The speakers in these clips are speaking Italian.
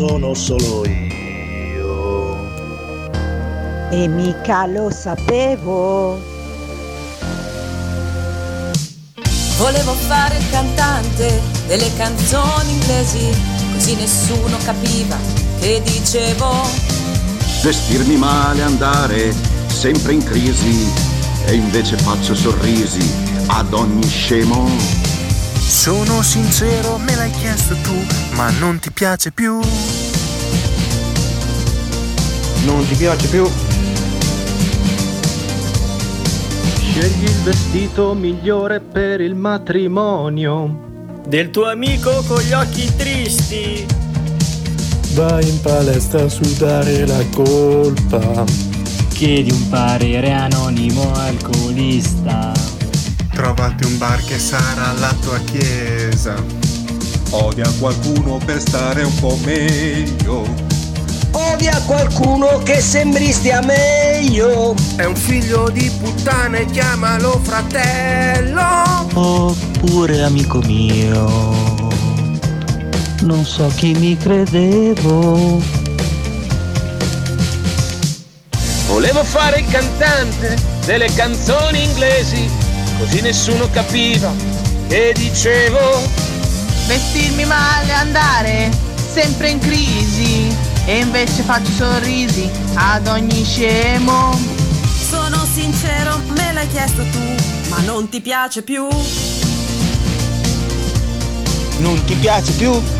Sono solo io. E mica lo sapevo. Volevo fare il cantante delle canzoni inglesi, così nessuno capiva che dicevo. Vestirmi male, andare sempre in crisi e invece faccio sorrisi ad ogni scemo. Sono sincero, me l'hai chiesto tu, ma non ti piace più. Non ti piace più? Scegli il vestito migliore per il matrimonio. Del tuo amico con gli occhi tristi. Vai in palestra a sudare la colpa. Chiedi un parere anonimo alcolista. Trovati un bar che sarà la tua chiesa. Odia qualcuno per stare un po' meglio. Odia qualcuno che sembri stia meglio. È un figlio di puttana e chiamalo fratello. Oppure amico mio. Non so chi mi credevo. Volevo fare il cantante delle canzoni inglesi, così nessuno capiva che dicevo. Vestirmi male, andare sempre in crisi. E invece faccio sorrisi ad ogni scemo. Sono sincero, me l'hai chiesto tu, ma non ti piace più. Non ti piace più?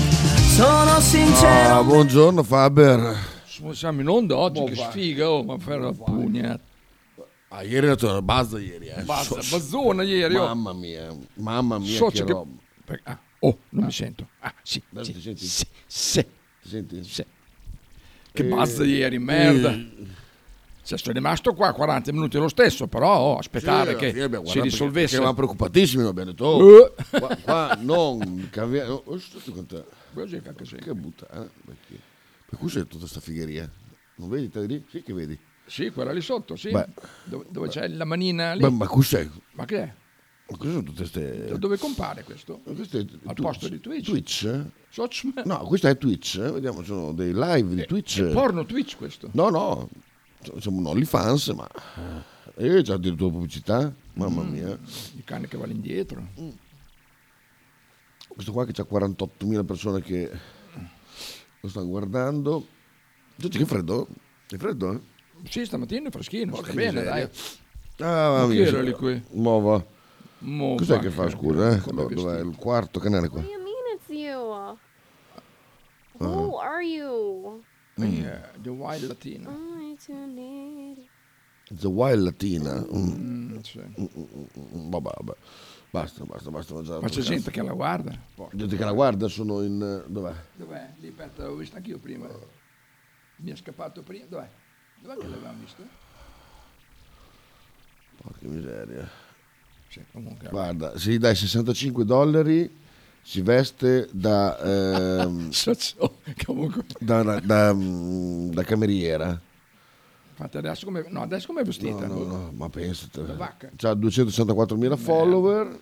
Sono sincero. Ah, buongiorno Faber. Siamo in onda oggi, che sfiga, oh, ma fare la pugna. Ah, ieri è andato una bazza ieri, eh. Basta, So- bazzona ieri, oh. Mamma mia, mamma mia So che che- roba. Per- ah, oh, non mi sento. Ah, sì, Adesso sì, ti senti? sì, sì, Ti senti? sì. Che Eh, bazza ieri, merda. eh, Cioè, sono rimasto qua 40 minuti lo stesso, però oh, aspettare sì, che si risolvesse. Perché eravamo preoccupatissimi, abbiamo detto, oh, Eh. qua, qua non cambiamo. Oh, sto quanto- Così fa così. Che butta, eh? Perché? Per cui c'è tutta sta figheria. Non vedi te lì? Sì che vedi. Sì, quella lì sotto, sì. Beh. dove, dove c'è la manina lì. Beh, ma cos'è? Ma che è? Ma cosa sono tutte queste... Da dove compare questo? Questo è Al tu- posto di Twitch? Twitch? Soc- No, questo è Twitch, eh. vediamo, sono dei live di Twitch. È porno Twitch questo? No, no, siamo un OnlyFans, ma... Eh, c'è addirittura pubblicità, mamma Mm. mia. Il cane che va all'indietro. Questo qua che c'ha 48.000 persone che lo stanno guardando. Giorgio, che freddo? È freddo, eh? Sì, stamattina è freschino, sta Porca bene, miseria. dai. Ah, Ma era lì qui? Mova. Mova. Cos'è che fa, scusa? Eh? Dov'è il quarto canale qua? What do you mean it's you? Ah. Who are you? Yeah, the Wild Latina. The Wild Latina. Mm. Mm, sì. Mm, mm, mm, Vabbè, vabbè. Basta, basta, basta mangiare. Ma c'è gente che la guarda. Porca. Gente che la guarda, sono in... eh, Dov'è? Dov'è? Lì, aspetta, l'ho vista anch'io prima. Mi è scappato prima. Dov'è? Dov'è che l'avevamo visto? Porca miseria. Sì, comunque. Guarda, se gli dai 65 dollari si veste da, ehm, da, da- da, mm, da cameriera. Infatti adesso come, no, adesso come è vestita? No, no, no, ma pensate. C'ha 264.000 follower.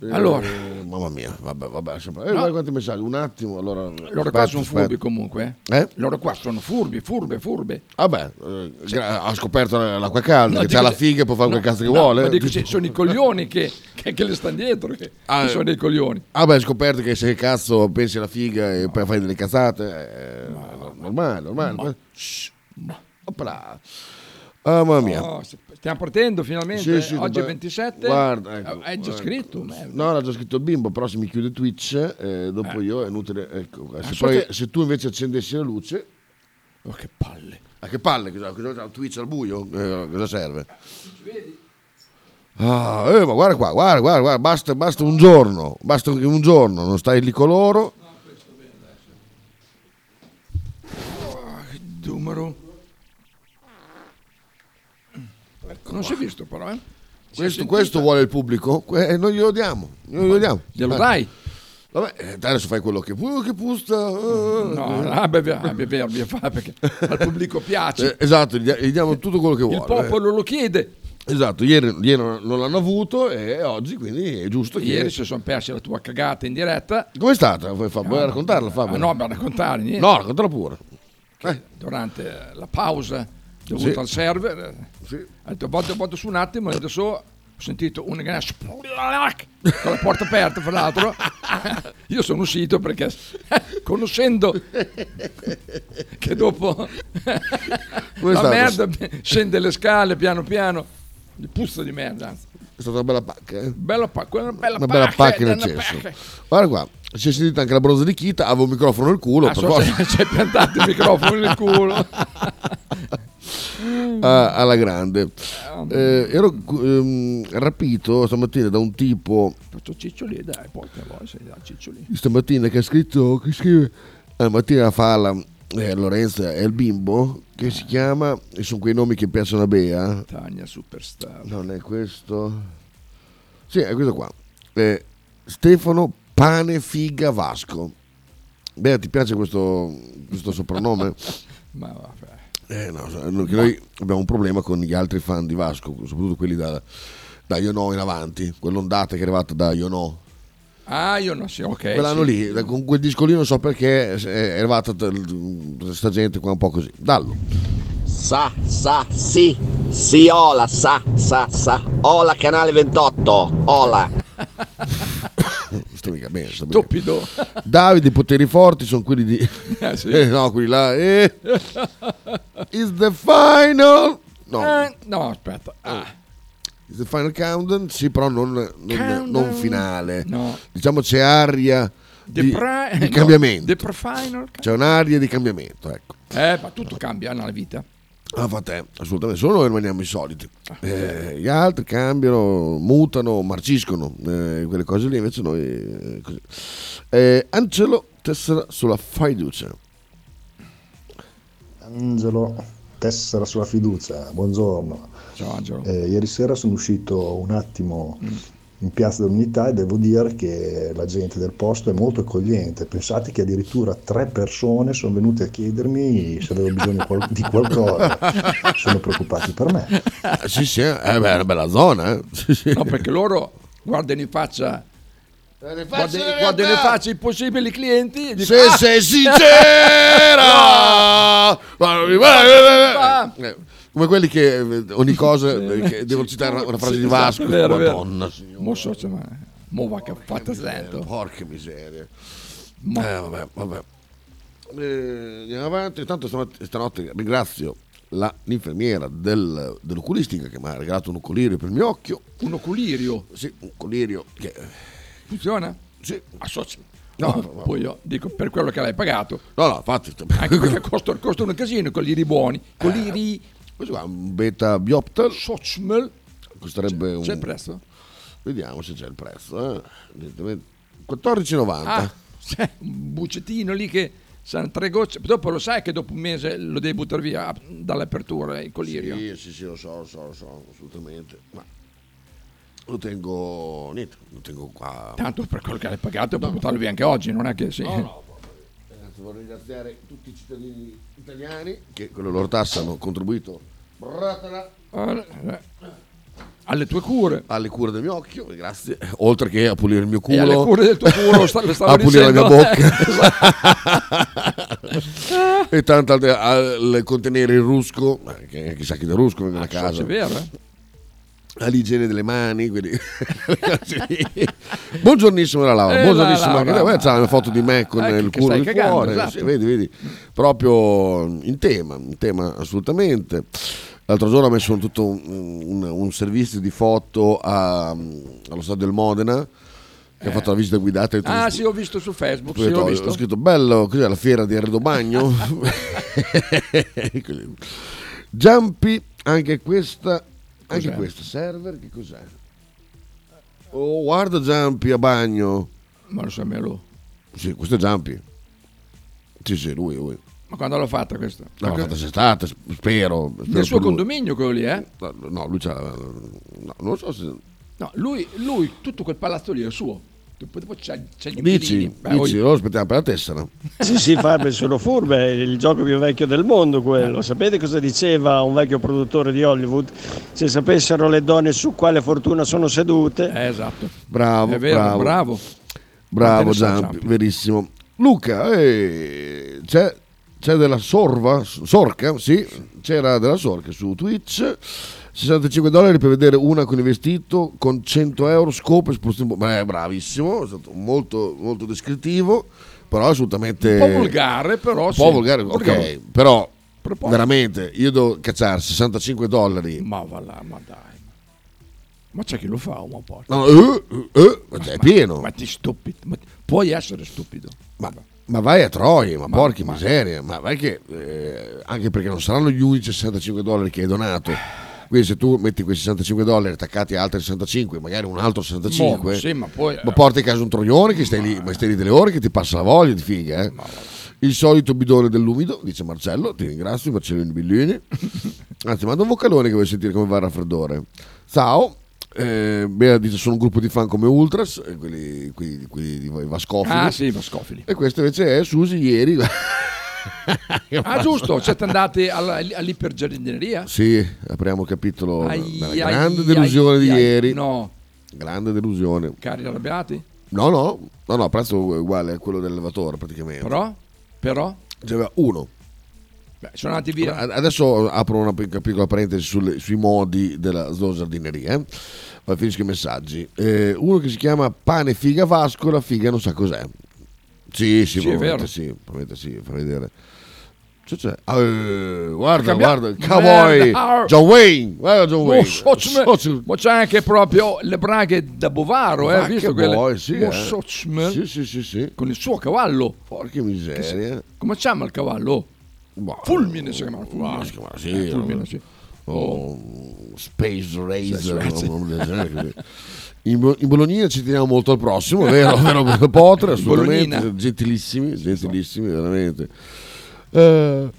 Eh, Allora. mamma mia, vabbè, vabbè. sempre- Eh, No. quanti messaggi, un attimo, allora... Loro qua aspetta, sono aspetta. furbi comunque. Eh? Loro qua sono furbi, furbe, furbe. Vabbè, eh, ha scoperto l'acqua calda, No, che c'ha la figa e può fare quel cazzo che No, vuole. Ma dico, sì, sono i coglioni che, che, che le stanno dietro, che, Ah, che sono dei coglioni. Ah beh, hai scoperto che se cazzo pensi alla figa e poi fai delle cazzate, è normale, normale. Shh. Opla. Ah, mamma mia. Oh, stiamo partendo finalmente. Sì, sì, Oggi è beh, 27. Guarda, ecco, Hai già guarda. scritto? merda. No, l'ha già scritto il bimbo, però se mi chiude Twitch, eh, dopo Eh. io è inutile. Ecco, se, so poi- che- se tu invece accendessi la luce... Oh, che palle. Ah, che palle, cosa, cosa, Twitch al buio? Eh, cosa serve? Ah, eh, ma guarda qua, guarda, guarda, guarda, basta, basta un giorno, basta che un giorno, non stai lì con loro. Numero. Non si è visto però, eh? Questo, questo vuole il pubblico? Que- noi glielo diamo, noi glielo diamo. Glielo Eh. dai? Vabbè, eh, adesso fai quello che vuoi, che pusta. eh. No, beh, beh, beh, fa perché al pubblico piace. Eh, esatto, gli, diamo tutto quello che vuole. Il popolo lo chiede. eh. Esatto, ieri, ieri non l'hanno avuto e oggi quindi è giusto che... Ieri si sono persi la tua cagata in diretta. Com'è stata? Vuoi, fa- vuoi No, raccontarla, Fabio? No, per raccontare niente. No, raccontala pure. Durante la pausa dovuta Sì. al server, Sì. ho detto vado, vado su un attimo e adesso ho sentito un gran splac con la porta aperta, fra l'altro. Io sono uscito perché conoscendo che dopo la merda scende le scale piano piano, puzza di merda. È stata una bella pacca, eh? Bella pacca, una bella Una bella pacca, in pacca. Guarda qua, si è sentita anche la bronza di Kita, avevo un microfono nel culo. Ah, so se ci hai piantato il microfono nel culo. Ah, alla grande. Eh, ero ehm, rapito stamattina da un tipo Faccio ciccioli, dai, porca da ciccioli. stamattina che ha scritto, che scrive, la mattina fa la, eh, Lorenza è il bimbo, che si chiama, e sono quei nomi che piacciono a Bea. Tania Superstar. Non è questo. Sì, è questo qua. Eh, Stefano Pane Figa Vasco. Bea, ti piace questo, questo soprannome? Ma vabbè. Eh, no, no, noi abbiamo un problema con gli altri fan di Vasco, soprattutto quelli da, da Ionò in avanti, quell'ondata che è arrivata da Ionò. Ah, io non so, ok. Quell'anno sì. lì, da- con quel disco lì non so perché è arrivata questa gente qua un po' così. Dallo. Sa, sa, sì, sì, Ola, sa, sa, sa, Ola, canale 28, Ola. Sto mica bene. sto bene. Stupido. Davide, i poteri forti sono quelli di... Eh, sì. Eh, no, quelli là. Eh. Is the final... No. Eh, no, aspetta. Ah, Is the final countdown? Sì, però non, non- Countdown. non finale. No. Diciamo c'è aria The di, pri- di no, cambiamento. the pre-final. C'è un'aria di cambiamento, ecco. Eh, ma tutto cambia nella vita. Ah, fa te, assolutamente. Solo noi rimaniamo i soliti. Eh, gli altri cambiano, mutano, marciscono. Eh, quelle cose lì invece noi... eh, così. Eh, Angelo tessera sulla fiducia. Angelo, tessera sulla fiducia, buongiorno. Ciao Angelo. Eh, ieri sera sono uscito un attimo in Piazza dell'Unità e devo dire che la gente del posto è molto accogliente. Pensate che addirittura tre persone sono venute a chiedermi se avevo bisogno di qualcosa. Sono preoccupati per me. sì, sì, eh, è una bella zona. eh. Sì, sì. No, perché loro guardano in faccia. Guardano in realtà. faccia i possibili clienti e Se "Ah, sei sincera! Eh, Come quelli che eh, ogni cosa eh, che devono citare una, frase Sì, di Vasco. vero, è vero. Madonna signora. Mo so, cioè, ma- mo va che fatta sento. Porca miseria. Eh, vabbè, vabbè. Eh, andiamo avanti. Intanto stanotte, stanotte ringrazio la, l'infermiera del- dell'oculistica che mi ha regalato un ocolirio per il mio occhio. Un ocolirio? Sì, un ocolirio che... Funziona? Sì. Associ. No, No, no, poi io dico per quello che l'hai pagato. No, no, infatti... Anche perché costa, costa un casino con liri buoni. Con liri... Questo qua è un beta biopter. Sochmel. Costerebbe un... C'è il prezzo? Vediamo se c'è il prezzo. Eh. Evidentemente 14,90. Ah, c'è un buccettino lì che sono tre gocce. Dopo lo sai che dopo un mese lo devi buttare via dall'apertura il colirio. Sì, sì, sì, lo so, lo so, lo so, assolutamente. Ma lo tengo, niente, lo tengo qua. Tanto per quello che l'hai pagato puoi buttarlo via anche oggi, non è che sì. No, no, Ragazzi, vorrei ringraziare tutti i cittadini italiani che con le loro tasse hanno contribuito bratala, Eh, Alle tue cure. alle cure del mio occhio, grazie. Oltre che a pulire il mio culo. E alle cure del tuo culo, a pulire la mia bocca. e tanto al, al contenere il rusco, eh, che chissà chi del rusco vengono a casa. È vero, eh? All'igiene delle mani. Quindi... Buongiornissimo la Laura, Eh, buongiornissimo la anche Laura. C'è una foto di me con Eh, il culo di cuore. esatto. Vedi, vedi, proprio in tema, in tema assolutamente. L'altro giorno ho messo tutto un, un- un servizio di foto a- allo stadio del Modena che ha fatto la visita guidata e Ah sì, ho visto su Facebook, ho, sì, detto, ho ho visto. scritto bello, cos'è la fiera di Arredo Bagno? Jumpy, anche questa, anche Cos'è? questa server, che cos'è? Oh, guarda Jumpy a bagno. Ma lo sa me lo. Sì, questo è Jumpy. Sì, sì, lui, lui. Ma quando l'ho fatta questa? L'ha fatta quest'estate, spero. spero Nel suo condominio quello lì, eh? No, no, lui c'ha... No, non so se... No, lui, lui, tutto quel palazzo lì è suo. Dopo, dopo c'è, c'è gli Dici. Beh, dici, oggi- lo aspettiamo per la tessera. Sì, sì, Fabio, sono furbe, è il gioco più vecchio del mondo quello. Sapete cosa diceva un vecchio produttore di Hollywood? Se sapessero le donne su quale fortuna sono sedute. Eh, esatto. Bravo, È vero, bravo. bravo. Bravo Giampi? verissimo. Luca, eh, c'è, c'è della sorva, sorca, sì, c'era della sorca su Twitch, 65 dollari per vedere una con il vestito, con 100 euro, scopo, esposizione, beh, bravissimo, è stato molto, molto descrittivo, però assolutamente... Un po' volgare, però Un sì. po' volgare, ok, Volgare. però Per poi- veramente io devo cacciare 65 dollari. Ma va là, ma dai. Ma c'è chi lo fa, un po'. No, eh, eh, ma è pieno. Ma ti stupido. Ma puoi essere stupido. Ma, ma vai a Troia, ma, porca miseria, ma vai che eh, anche perché non saranno gli unici 65 dollari che hai donato. Quindi se tu metti quei 65 dollari attaccati a altri 65, magari un altro 65, Mo, sì, ma poi- ma porti a casa un troione che stai lì, ma stai lì delle ore che ti passa la voglia di figa. Eh. Il solito bidone dell'umido, dice Marcello, ti ringrazio per Cellini Billini. Anzi, manda un vocalone che vuoi sentire come va il raffreddore. Ciao. Eh, Bea dice sono un gruppo di fan come Ultras, eh, quelli, quelli, quelli di Vascofili. Ah sì, Vascofili. E questo invece è Susi ieri. Ah giusto, siete andati all'ipergiardineria? sì, apriamo capitolo Ai, della grande ai, delusione di ai, ieri. No, Grande delusione. cari arrabbiati? No, no, no, no, prezzo uguale a quello dell'elevatore praticamente. Però? Però? C'aveva uno. Beh, sono andati via. Adesso apro una pic- piccola parentesi sulle- sui modi della Giardineria. Eh? Poi finisco i messaggi. Eh, uno che si chiama pane figa vascola, figa non sa cos'è. Sì, sì, Sì, è probabilmente vero. sì, probabilmente sì, fa vedere. C'è. Ah, eh, guarda, Cambia- guarda, cowboy, Merda. John Wayne, guarda John Oh, Wayne. socio- Socio- ma c'è anche proprio le braghe da Bovaro, eh? Visto che quelle? boy, sì, Oh, eh. Sì, sì, sì, sì. Con il suo cavallo. Porca miseria. Come si chiama il cavallo? Fulmine si chiama. Fulmine. si chiama, sì, Eh, Fulmine, sì. Oh, Space Racer, In, in Bolognina ci teniamo molto al prossimo, vero? vero Potre, assolutamente, Bolognina. gentilissimi, gentilissimi, veramente. Eh,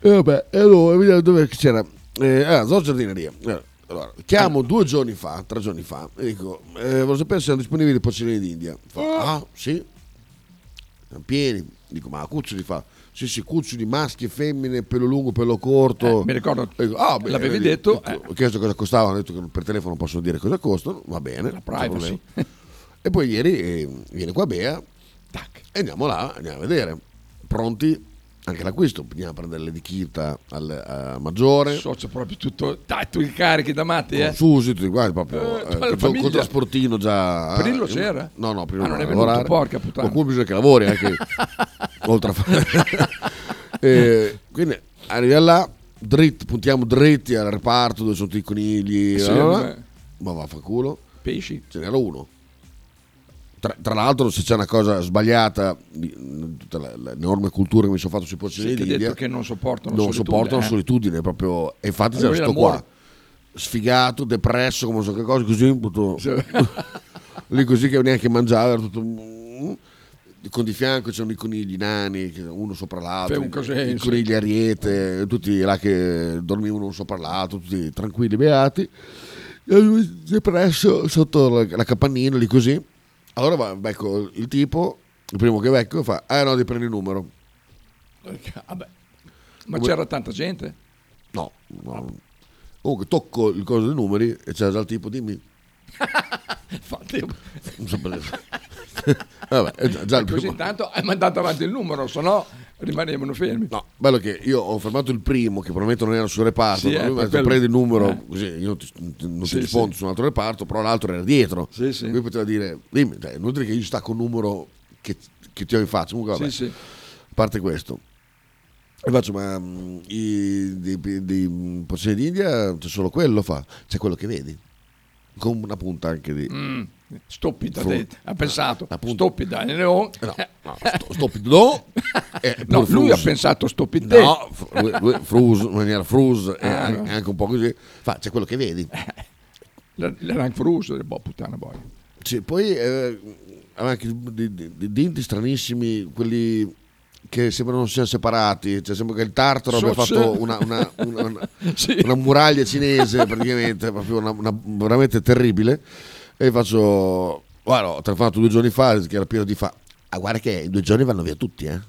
e vabbè, e allora, vediamo dove c'era. Eh, ah, Zoo Giardineria. Eh, Allora, chiamo due giorni fa, tre giorni fa, e dico, eh, volevo sapere se erano disponibili i porcellini d'India. Fa, ah, sì, sono pieni. Dico, ma cuccioli fa, sì, sì, cuccioli, maschi e femmine, pelo lungo, pelo corto. Eh, mi ricordo, Dico, ah, beh, l'avevi vedi, detto, dico, Ho chiesto cosa costavano, hanno detto che per telefono non possono dire cosa costano, va bene. c'è privacy. e poi ieri eh, viene qua Bea e andiamo là, andiamo a vedere. Pronti? Anche l'acquisto, andiamo a prendere le di Kirta al a maggiore. So, c'è proprio tutto. Dai, tu i carichi da matti, eh? Susi, tutti quanti, proprio Eh, eh, la con, trasportino già. Prillo eh, c'era? No, no, Prillo Ah, non è venuto, lavorare. porca puttana. Qualcuno bisogna che lavori anche oltre a fare. Eh, quindi arriviamo là, dritti, puntiamo dritti al reparto dove sono tutti i conigli. Sì, vabbè. ma vaffanculo. Pesci. Ce n'era uno. Tra, tra l'altro, se c'è una cosa sbagliata, tutta l'enorme cultura che mi sono fatto sui porcellini Sì, d'India, che non sopportano non solitudine, sopportano eh. solitudine proprio. E infatti c'era Allora, sto qua, sfigato, depresso, come so che cosa, così, tutto- lì così che neanche mangiava, era tutto... Con di fianco c'erano i conigli nani, uno sopra l'altro, i- conigli ariete, tutti là che dormivano uno sopra l'altro, tutti tranquilli, beati. E lui depresso sotto la, la capannina, lì così. Allora va, becco il tipo, il primo che becco, fa, ah no, devi prendere il numero. Vabbè. Ma Come- c'era tanta gente? No, no. Comunque tocco il coso dei numeri e c'era già il tipo, dimmi. Infatti, Non so. Vabbè, è già, il primo. intanto hai mandato avanti il numero, se no rimanevano fermi. No, bello che io ho fermato il primo, che probabilmente non era sul reparto. Sì, ma eh, lui mi ha detto prendi il numero, eh. così io non ti, non Sì, ti rispondo sì. su un altro reparto, però l'altro era dietro. Sì, sì. Lui poteva dire, dimmi, cioè, inutile che io stacco un numero che, che ti ho in faccia. Comunque, vabbè, Sì, sì. a parte questo. E faccio, ma mm, i, di, di, di porcellini d'India c'è solo quello, fa. C'è quello che vedi. Con una punta anche di... Mm, stupida, ha pensato. appunto. Stupida, eh, no. No, no, sto- stupido. No, pure lui ha Frus. pensato stupide. No, lui- lui- Frus, in maniera frus, Ah, anche, no. anche un po' così. Fa, c'è quello che vedi. L'era fruso, boh, puttana boia. Sì, poi eh, anche di, di- di denti stranissimi, quelli che sembrano non siano separati. Cioè, sembra che il tartaro abbia So- fatto una, una- una- Sì. una muraglia cinese, praticamente, proprio veramente terribile. E faccio, guarda, ho telefonato due giorni fa, che era pieno di fa. Ah, guarda che in due giorni vanno via tutti, eh.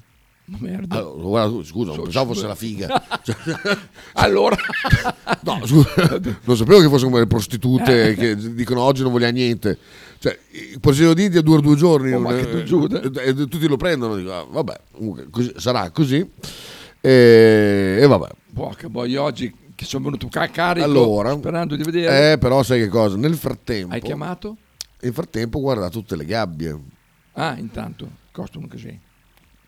Merda. Allora, guarda, scusa, non pensavo fosse la figa. Cioè, allora, no, scusa, non sapevo che fossero come le prostitute Eh. che dicono oggi non vogliamo niente. Cioè, il porcino d'India dura due giorni Oh, che tu giuda. e, e tutti lo prendono. Dico, ah, vabbè, comunque, così- sarà così. E, e vabbè. Porca boia, oggi che sono venuto a carico Allora, sperando di vedere. eh, però sai che cosa? Nel frattempo, Hai chiamato? nel frattempo guarda tutte le gabbie. Ah, intanto, costano così.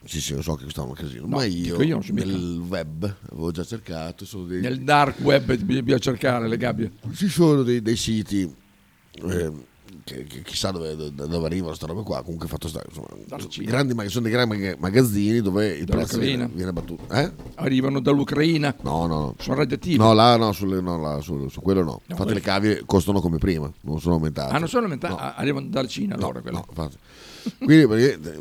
Sì, sì, lo so che costano un casino, No, ma io, io nel web avevo già cercato. Sono dei, Nel dark web bisogna cercare le gabbie. ci sono dei, dei siti eh, che, che chissà dove, dove, arrivano questa roba qua comunque fatto stare insomma, sono, grandi, sono dei grandi mag- magazzini dove il prezzo viene, viene battuto eh? Arrivano dall'Ucraina. no no no Sono radioattivi. no là no, sulle- no, là, su, su quello no, infatti beh. le cavie costano come prima non sono aumentate Ah, non sono aumentati. Ah, arrivano dalla Cina allora no, infatti. quindi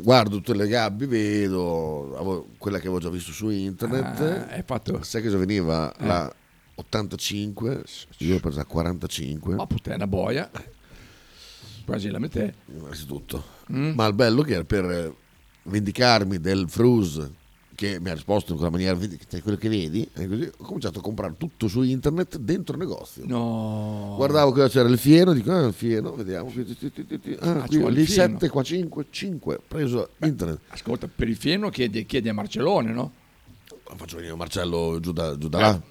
guardo tutte le gabbie vedo quella che avevo già visto su internet Ah, fatto- sai cosa veniva Eh. la 85 io l'ho presa a 45 Ma puttana boia. Quasi la metà. innanzitutto. Mm. Ma il bello che era per vendicarmi del frus che mi ha risposto in quella maniera, quello che vedi, e così ho cominciato a comprare tutto su internet dentro il negozio. No. Guardavo cosa c'era il fieno, dico, ah, il fieno, vediamo. Ah, Ah, qui, lì il fieno. 7, qua 5, 5, preso internet. Ascolta, per il fieno chiedi, chiedi a Marcellone, no? Faccio venire Marcello giù da, giù da Eh, là.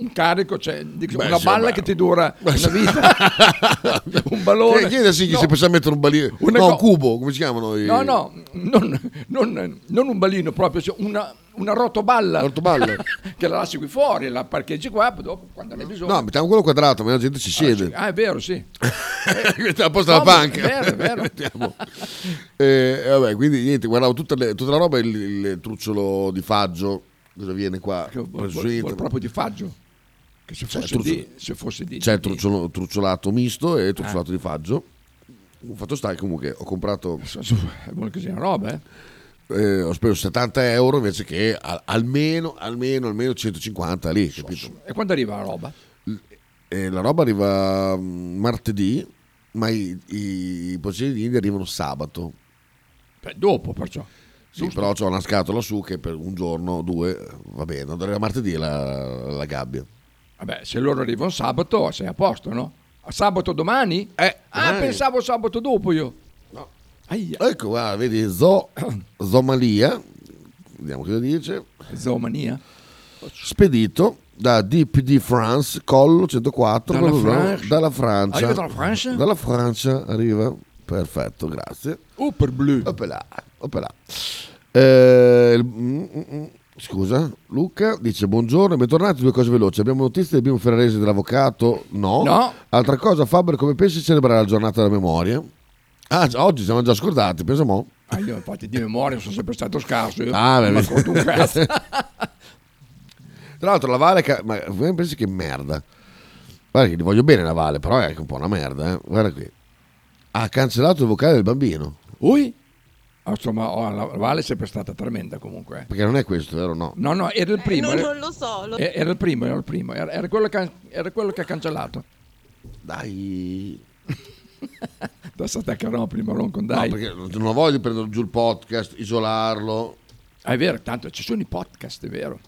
Un carico, cioè, dico, Beh, una sì, balla beh. che ti dura una vita. un ballone. Chiedi- Chiedesi chi No. si pensa a mettere un balino. Una no, co- un cubo, come si chiamano? i- No, no, non, non- non un balino proprio, cioè una, una rotoballa. Rotoballa. che la lasci qui fuori, la parcheggi qua, poi dopo quando ne hai bisogno. No, mettiamo quello quadrato, ma la gente ci siede. Ah, è vero, sì. Mette a posto No, la ma panca. è vero, è vero. Mettiamo. Eh, e vabbè, quindi niente, guardavo tutta, le- tutta la roba, il, il trucciolo di faggio, cosa viene qua? Che preso vuol- su vuol internet. proprio di faggio. Che se C'è fosse, truccio- di, se fosse di. C'è di- trucciolo- trucciolato misto e trucciolato Ah. di faggio. Fatto sta che comunque ho comprato, È buona così una roba, eh? eh, ho speso 70 euro invece che al- almeno, almeno, almeno 150 lì, capito? E quando arriva la roba? e la roba arriva mm, martedì, ma i, i, i porcellini arrivano sabato. Beh, dopo perciò. Sì, però c'ho una scatola su che per un giorno o due eh, va bene, arriva martedì la, la gabbia. Vabbè, se loro arrivano sabato sei a posto, no? A sabato domani? Eh, ah, domani. pensavo sabato dopo io. No. Aia. Ecco, guarda, vedi, Zo, Zomalia, vediamo cosa dice. Zomania? Spedito da DPD France, Collo 104, Dalla bla bla bla, Francia. dalla Francia. Arriva dalla Francia? Dalla Francia arriva, perfetto, grazie. Super blu. Opela, opela. Eh, il- mm, mm, mm. Scusa, Luca dice buongiorno, bentornati, due cose veloci. Abbiamo notizie del bimbo ferrarese dell'avvocato? No. No. Altra cosa, Faber, come pensi di celebrare la giornata della memoria? Ah, oggi siamo già scordati, pensa mo'. Ah, io infatti di memoria sono sempre stato scarso. Io Ah, beh, un cazzo. Tra l'altro la Vale, ma pensi che merda. Guarda che gli voglio bene la Vale, però è anche un po' una merda, eh. Guarda qui. Ha cancellato il vocale del bambino. Ui? Ah, Insomma, oh, la Vale è sempre stata tremenda comunque. eh. Perché non è questo, vero? No. No, no, era il primo. non, era, non lo so. lo- eh, era il primo, era il primo. Era, era quello, che, era quello che ha cancellato. Dai. Adesso attaccherò prima non con No, dai. perché non di prendere giù il podcast, isolarlo. Ah, è vero, tanto ci sono i podcast, è vero.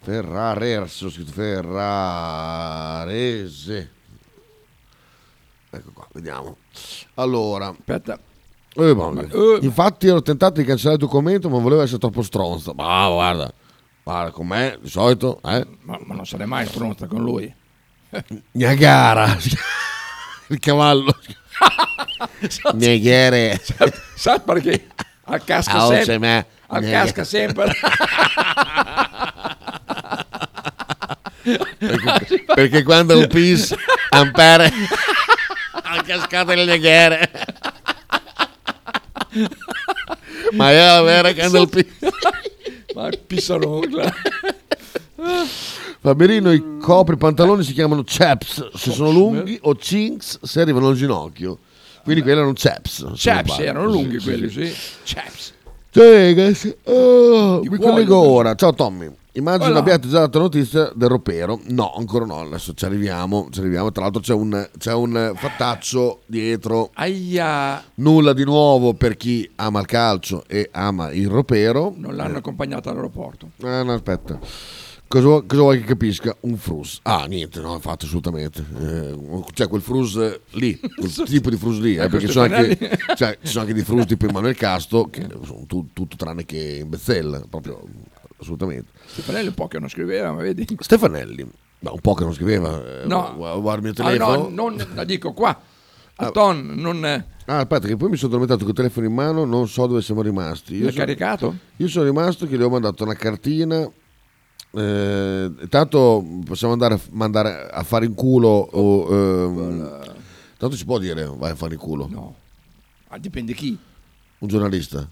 Ferrarese, ho scritto Ferrarese. Ecco qua, vediamo. Allora. Aspetta. Eh, mia. eh, Infatti ero tentato di cancellare il documento, ma volevo essere troppo stronzo. Ma guarda, guarda, con me di solito, eh. Ma, ma non sarei mai stronza con lui. Niagara. il cavallo. Neghere. Sai perché? A casca Ah, oh, sempre. A Niagara. casca sempre. Perché, perché quando un pis ampere ha cascato le neghere. Ma io la vera quando il pis Ma pissaroncla. Faberino i copri pantaloni si chiamano chaps se sono lunghi o chinks se arrivano al ginocchio. Quindi quelli erano chaps. Chaps erano lunghi Sì, quelli, sì. sì. Chaps. Ciao ragazzi, Oh, mi collego ora. Ciao Tommy. Immagino Voilà. abbiate già dato notizia del ropero. No, ancora no. Adesso ci arriviamo. Ci arriviamo. Tra l'altro c'è un, c'è un fattaccio dietro. Aia. Nulla di nuovo per chi ama il calcio e ama il ropero. Non l'hanno accompagnata all'aeroporto. Eh, no, aspetta. Cosa, vuoi- cosa vuoi che capisca? Un frus. Ah, niente, no, infatti, assolutamente. Eh, cioè, quel frus eh, lì, quel tipo di frus lì. eh, Ecco, perché ci sono, anche, cioè, ci sono anche di frus tipo Emanuele Casto, che sono tu- tutto tranne che in bezzella, proprio assolutamente. Stefanelli un po' che non scriveva, ma vedi? Stefanelli, ma un po' che non scriveva. eh, No. gu- Guarda il mio Ah, telefono. no, non, la dico qua. A ton, non... Ah, aspetta, che poi mi sono addormentato con il telefono in mano, non so dove siamo rimasti. Io L'hai sono- caricato? Io sono rimasto che gli ho mandato una cartina. Eh, tanto possiamo andare a mandare a fare in culo. O, ehm, tanto si può dire vai a fare in culo. No. Ah, dipende chi. Un giornalista.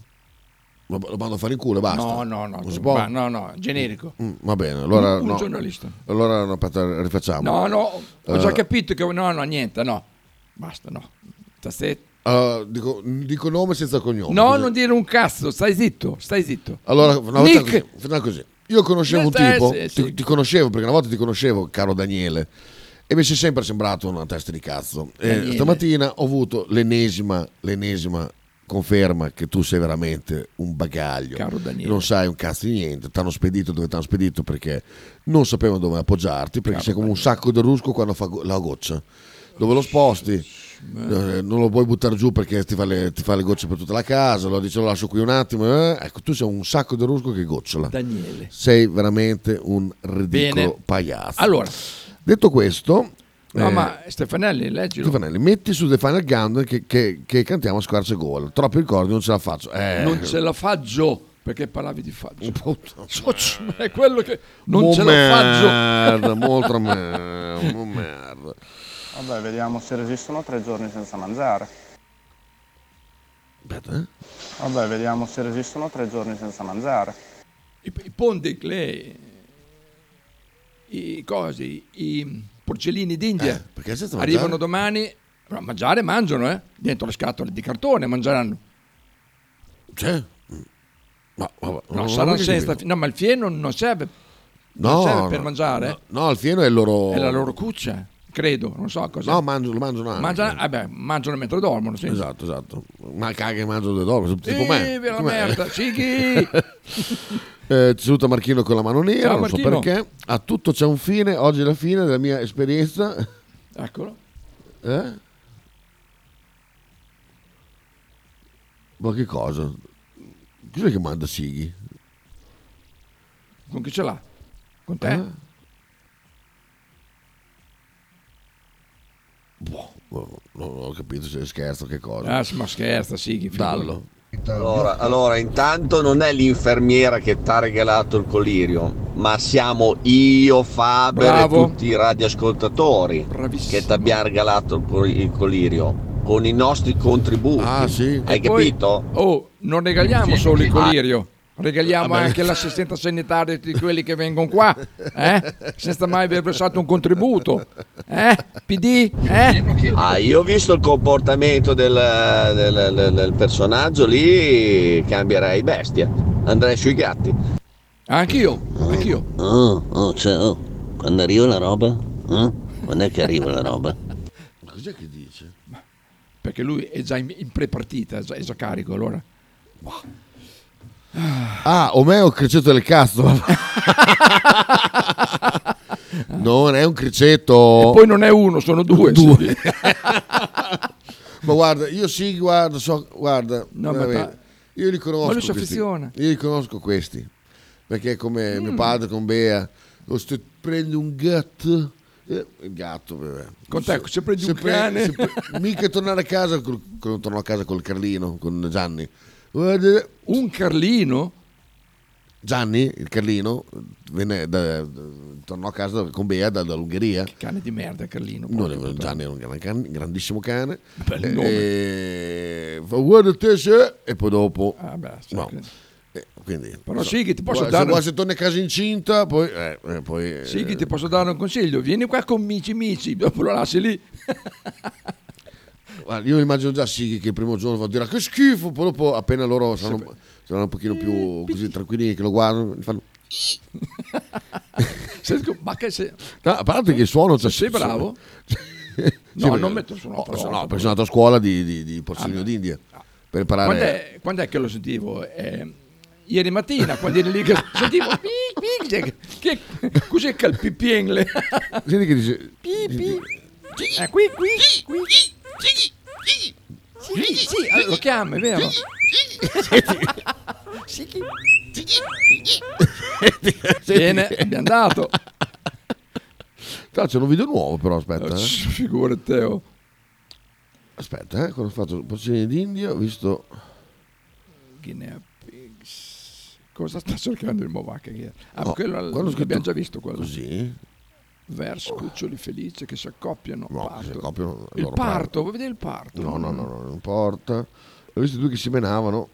Lo, lo mando a fare in culo e basta. No, no, no. Può? Ma no, no, generico. Mm, va bene, allora. Un- un no. giornalista. Allora, no, aspetta, rifacciamo. No, no, ho già Eh, capito che... No, no, niente, no. Basta, no. Stasera- eh, dico, dico nome senza cognome. No, così. non dire un cazzo, stai zitto, stai zitto. Allora, una volta così, facciamo così. Io conoscevo un tipo, sì, sì. Ti, ti conoscevo perché una volta ti conoscevo, caro Daniele, e mi sei sempre sembrato una testa di cazzo. Stamattina ho avuto l'ennesima, l'ennesima conferma che tu sei veramente un bagaglio. Daniele. Non sai un cazzo di niente, ti hanno spedito dove ti hanno spedito perché non sapevano dove appoggiarti, perché Caro sei come un sacco di rusco quando fa go- la goccia. Dove lo sposti? eh, non lo puoi buttare giù perché ti fa, le, ti fa le gocce per tutta la casa, lo dice lo lascio qui un attimo. eh. Ecco, tu sei un sacco di rusco che gocciola. Daniele. Sei veramente un ridicolo Bene. pagliazzo. Allora. detto questo, No, eh, ma Stefanelli, leggilo. Stefanelli, metti su The Final Countdown che, che, che cantiamo a squarce gol. Troppi ricordi, non ce la faccio. Eh, Non ce la faggio perché parlavi di faggio. Socio, è quello che non Mo ce la faggio. merda, molto merda, mo merda. Vabbè, vediamo se resistono tre giorni senza mangiare. Aspetta, eh? Vabbè, vediamo se resistono tre giorni senza mangiare. I, i ponti, le, i cosi, i porcellini d'India Eh, arrivano domani. Però mangiare mangiano, eh? Dentro le scatole di cartone mangeranno. C'è? Ma, vabbè, No, ho senza. No, ma il fieno non serve. No, Non serve no, per mangiare? No, no, il fieno è il loro... È la loro cuccia, credo, non so cosa. No, mangiano, lo mangiano anche. Mangiano, eh beh, mangiano mentre dormono, sì. Esatto, esatto. Ma caga che mangiano dove dormono, tipo Eh, me. Tipo me. merda, Sighi! Eh, saluta Marchino con la mano nera, Ciao, non so Marchino. perché. A tutto c'è un fine, oggi è la fine della mia esperienza. Eccolo. Eh? Ma che cosa? Cos'è che manda Sighi? Con chi ce l'ha? Con te? Eh? Boh, non ho capito se scherzo o che cosa. Ah, ma scherza, Sighi. Dallo. Allora, allora, intanto non è l'infermiera che ti ha regalato il colirio, ma siamo io, Faber Bravo. e tutti i radioascoltatori che ti abbiamo regalato il col- il colirio con i nostri contributi. Ah, sì. Hai E poi- capito? Oh, non regaliamo solo il Ah. colirio. Regaliamo Vabbè. anche l'assistenza sanitaria di quelli che vengono qua, eh? senza mai aver versato un contributo. Eh? PD? Eh? Ah, io ho visto il comportamento del, del- del- del personaggio lì, cambierei bestia. Andrei sui gatti. Anch'io, anch'io. Oh, oh, ciao. Quando arriva la roba? Eh? Quando è che arriva la roba? Cos'è che dice? Perché lui è già in, in pre-partita, è già, è già carico allora. Ah, Omeo criceto del cazzo. non è un criceto. E poi non è uno, sono due. Due. Ma guarda, io sì, guarda, so, guarda, No, ta- io li conosco. Ma lui si affeziona. Io li conosco questi. Perché è come mio Mm. padre con Bea, o se prendi un gatto, eh, il gatto, vabbè. Con te, se prendi un pre- cane. se pre- mica tornare a casa, quando torno a casa col Carlino, con Gianni. Un Carlino? Gianni, il Carlino, venne da- da- tornò a casa con Bea da- dall'Ungheria. Cane di merda, Carlino. Puttana. Gianni era un gran can- grandissimo cane. Bel E- nome. e fa, guarda te se e poi dopo Ah, beh, sì, no. che- Eh, quindi, Però so. Sighi, ti posso Guarda, dare- se, se torni a casa incinta poi, eh, eh, poi eh, Sighi, ti posso dare un consiglio? Vieni qua con Mici Mici, dopo lo lasci lì. guarda, io immagino già Sighi che il primo giorno va a dire che schifo poi dopo appena loro saranno, saranno un pochino più così tranquilli che lo guardano fanno Ma che sei... No, a parte che il suono cioè, sei bravo? No, non metto il suono no, per no, perché sono andato a scuola di, di, di Porcellino Ah, d'India per imparare Quando è, quando è che lo sentivo? Eh, ieri mattina, quando eri lì che sentivo... pi, pi, che, che, cos'è che il pipiengle? Senti che dice Pi, pi. Eh, qui, qui, qui. Sì, sì, allora lo chiama, è vero? Sighi. Bene, abbiamo dato. Tra, c'è un video nuovo però, aspetta. Eh. Figurati, Teo. Aspetta, eh, quando ho fatto Porcellino d'India ho visto... Guinea Pigs. Cosa sta cercando il è? Ah, No, quello l'abbiamo già visto quello. Così? Vers cuccioli felici che si accoppiano. No, parto. si accoppiano, Il loro parto, vuoi vedere il parto? No, no, no, no, non importa. Ho visto due che si menavano.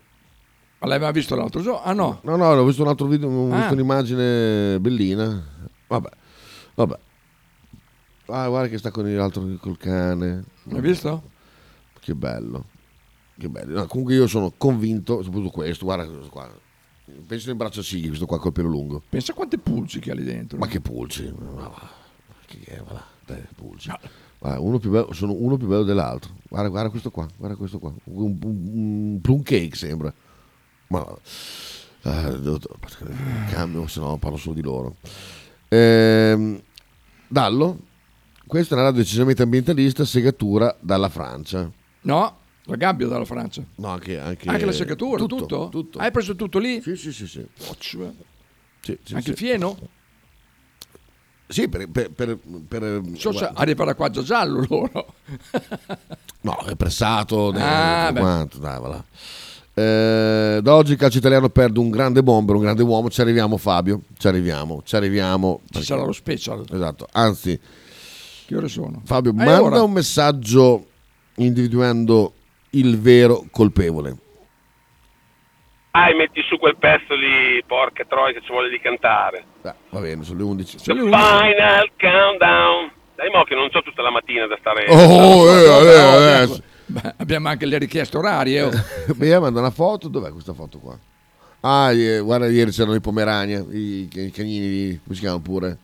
Ma l'hai mai visto l'altro giorno? Ah no. No, no, ho visto un altro video, ho Ah. visto un'immagine bellina. Vabbè, vabbè. Ah, guarda che sta con l'altro col cane. Hai visto? Che bello. Che bello. No, comunque io sono convinto, soprattutto questo, guarda questo qua. Penso in braccio a Sighi, questo qua col pelo lungo. Pensa quante pulci che ha lì dentro. Ma che pulci? Ma va. Che è, va là, dai, pulci. Guarda, uno più bello, sono uno più bello dell'altro. Guarda, guarda questo qua, guarda questo qua. Un, un- un plum cake sembra. Ma devo- cambio, se no parlo solo di loro. Ehm, Dallo, questa è una radio decisamente ambientalista, segatura dalla Francia. No, la gabbia dalla Francia. No, anche, anche, Anche la secatura, tutto? tutto. Hai preso tutto lì? Sì, sì, sì. sì. Occhio. Sì, sì, Anche sì. il fieno? Sì, per, per, per, per- So se arriva qua già giallo loro. No, è pressato. Ah, quanto, dai, va là. Eh, da oggi il calcio italiano perde un grande bomber, un grande uomo. Ci arriviamo, Fabio. Ci arriviamo, ci arriviamo. Ci sarà lo special. Esatto. Anzi, Che ore sono? Fabio, Eh, manda ora. un messaggio individuando il vero colpevole. Dai, metti su quel pezzo di porca troia che ci vuole di cantare. Beh, va bene, sono le 11. Final countdown. Dai, mo che non so tutta la mattina da stare. Oh, eh, eh, eh, Beh, abbiamo anche le richieste orarie. oh. Mi manda una foto. Dov'è questa foto qua? Ah, eh, guarda, ieri c'erano i Pomerania, i, i cagnini, come si chiamano pure?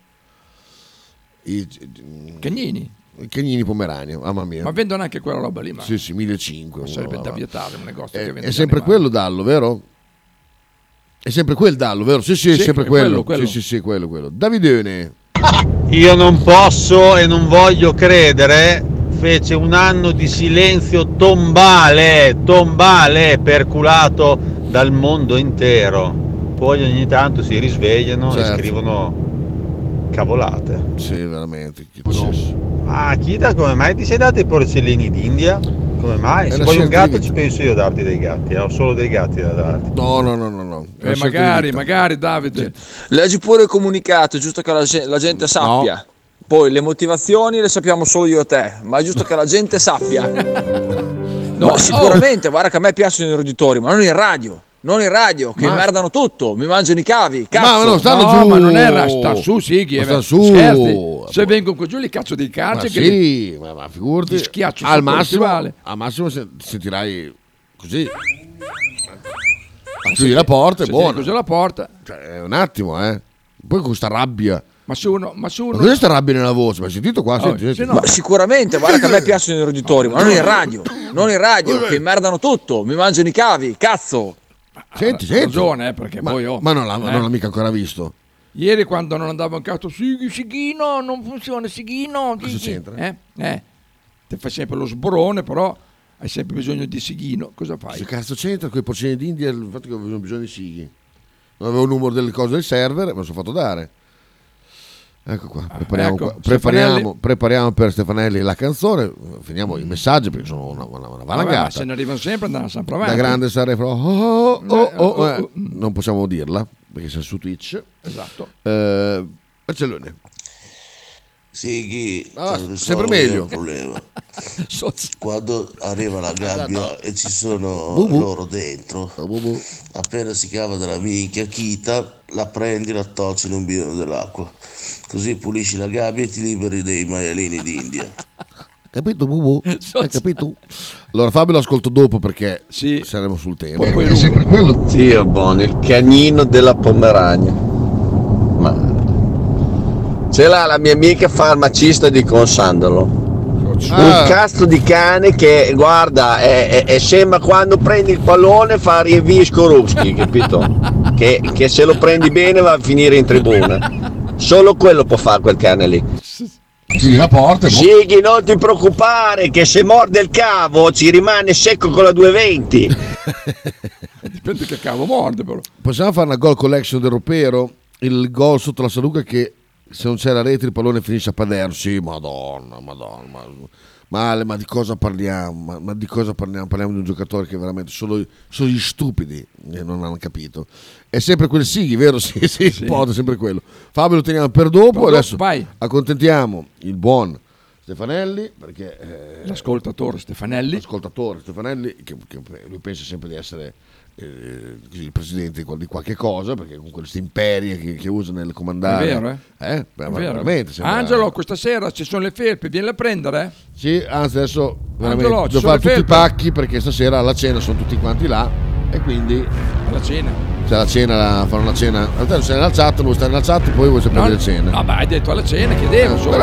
I, Cagnini? I cagnini Pomerania, mamma mia. Ma vendono anche quella roba lì, ma Sì, sì, 1500. ma sarebbe da vietare un negozio È, che vende è sempre animali. quello Dallo, vero? È sempre quel Dallo, vero? Sì, sì, è Sì, sempre è quello, quello. quello. Sì, sì, sì, quello, quello. Davidone. Io non posso e non voglio credere, fece un anno di silenzio tombale, tombale, perculato dal mondo intero. Poi ogni tanto si risvegliano Certo. e scrivono cavolate. Sì, veramente. Che successo? Ah, Chita, come mai ti sei dato i porcellini d'India? Come mai? Se vuoi un gatto ci penso io a darti dei gatti, eh, ho solo dei gatti da darti. No, no, no, no, no. Eh, magari, magari Davide. Leggi pure il comunicato, è giusto che la, la gente sappia. Poi le motivazioni le sappiamo solo io e te, ma è giusto che la gente sappia. No, sicuramente, guarda che a me piacciono i roditori, ma non in radio. Non in radio, che Ma- merdano tutto, mi mangiano i cavi. Cazzo. Ma no, stanno no, giù. ma non era sta su, Sighi. Ma eh, sta su. Scherzi. Se vengono qua giù li cazzo dei Ma calci che li- sì, ma, ma figurati. Li schiaccio al massimo, al massimo se- sentirai così. Ma chiudi la porta, è buono. così la porta. Cioè, è un attimo, eh. Poi con sta rabbia. Ma se uno, ma se Ma uno cos'è sta rabbia nella voce? Ma hai sentito qua? Oh, Senti, se senti. no- Ma sicuramente, guarda che a me piacciono i roditori, ma non in radio. Non in radio, che merdano tutto, mi mangiano i cavi. Cazzo. Senti, senti. ragione, eh, perché ma, poi oh, ma non l'ha, eh. non l'ha mica ancora visto. Ieri quando non andavo in casa, Sighi, Sighino, non funziona, Sighino. Cosa Sighi." c'entra? Eh, eh. Ti fai sempre lo sborone, però hai sempre bisogno di Sighino. Cosa fai? Che cazzo c'entra con i porcini d'India? Il fatto che avevo bisogno di sighi. Non avevo il numero delle cose del server, me lo sono fatto dare. Ecco qua, prepariamo, ecco, qua- prepariamo, prepariamo per Stefanelli la canzone, finiamo i messaggi perché sono una, una, una Vabbè, valangata. ma se ne arrivano sempre, andranno sempre Da avanti. grande sarei oh, oh, oh, oh, oh, eh, oh. non possiamo dirla perché sei su Twitch. Esatto. Eh, Barcellone. Sighi, Ah, ti risolvo sempre io meglio. problema. Quando arriva la gabbia e ci sono Bu bu. loro dentro, appena si cava dalla minchia chita, la prendi, la tocci in un bidone dell'acqua. Così pulisci la gabbia e ti liberi dei maialini d'India. Capito, Bubu? Hai capito? Allora Fabio lo ascolto dopo perché saremo sul tema. Zio Bono, il canino della Pomerania. Ma ce l'ha la mia amica farmacista di Consandalo. Ah. Un cazzo di cane che guarda, è, è- è- sembra quando prendi il pallone fa rievì Skorupski, capito? Che, che se lo prendi bene va a finire in tribuna. Solo quello può fare quel cane lì. Chiudi la porta. Sighi, non ti preoccupare che se morde il cavo ci rimane secco con la 220. Dipende che cavo morde, però. Possiamo fare una goal collection del ropero? Il gol sotto la Saluca che se non c'è la rete il pallone finisce a Paderno. Sì, madonna, madonna. Ma, male, ma di cosa parliamo? Ma, ma di cosa parliamo? Parliamo di un giocatore che veramente solo, solo gli stupidi eh, non hanno capito. È sempre quel Sighi, vero? Sì, sì, sì. è sempre quello. Fabio lo teniamo per dopo. dopo, Adesso vai. accontentiamo il buon Stefanelli perché eh, L'ascoltatore Stefanelli. l'ascoltatore Stefanelli che, che lui pensa sempre di essere eh, il presidente di qual- di qualche cosa perché con queste imperie che, che usa nel comandare È vero, eh? Eh? Beh, È vero. veramente sembra- Angelo, questa sera ci sono le felpe, vieni a prendere. sì anzi adesso veramente Angelo, devo fare tutti i pacchi perché stasera alla cena sono tutti quanti là e quindi alla cena c'è la cena la- fanno una cena in realtà non sei nella chat vuoi stare nella chat poi vuoi sapere No, le cene No, ma hai detto alla cena, chiedevo. Eh. solo.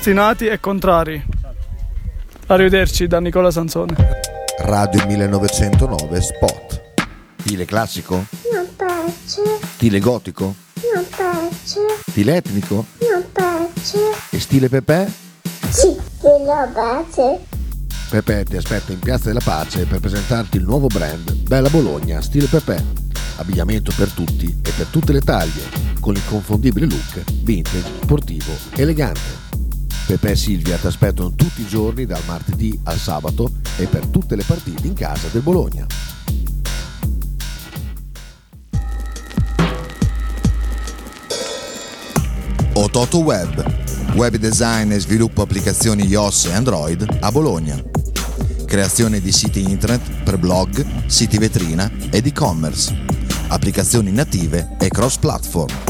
Ostinati e contrari. Arrivederci da Nicola Sansone. Radio 1909 Spot. Stile classico? Non piace, Stile gotico? non piace, Stile etnico? non piace. E stile Pepe? Sì, lo piace. Pepe ti aspetta in Piazza della Pace per presentarti il nuovo brand Bella Bologna Stile Pepe. Abbigliamento per tutti e per tutte le taglie, con l'inconfondibile look vintage, sportivo, elegante. Pepe e Silvia ti aspettano tutti i giorni dal martedì al sabato e per tutte le partite in casa del Bologna. Ototo Web, web design e sviluppo applicazioni iOS e Android a Bologna. Creazione di siti internet per blog, siti vetrina ed e-commerce. Applicazioni native e cross-platform.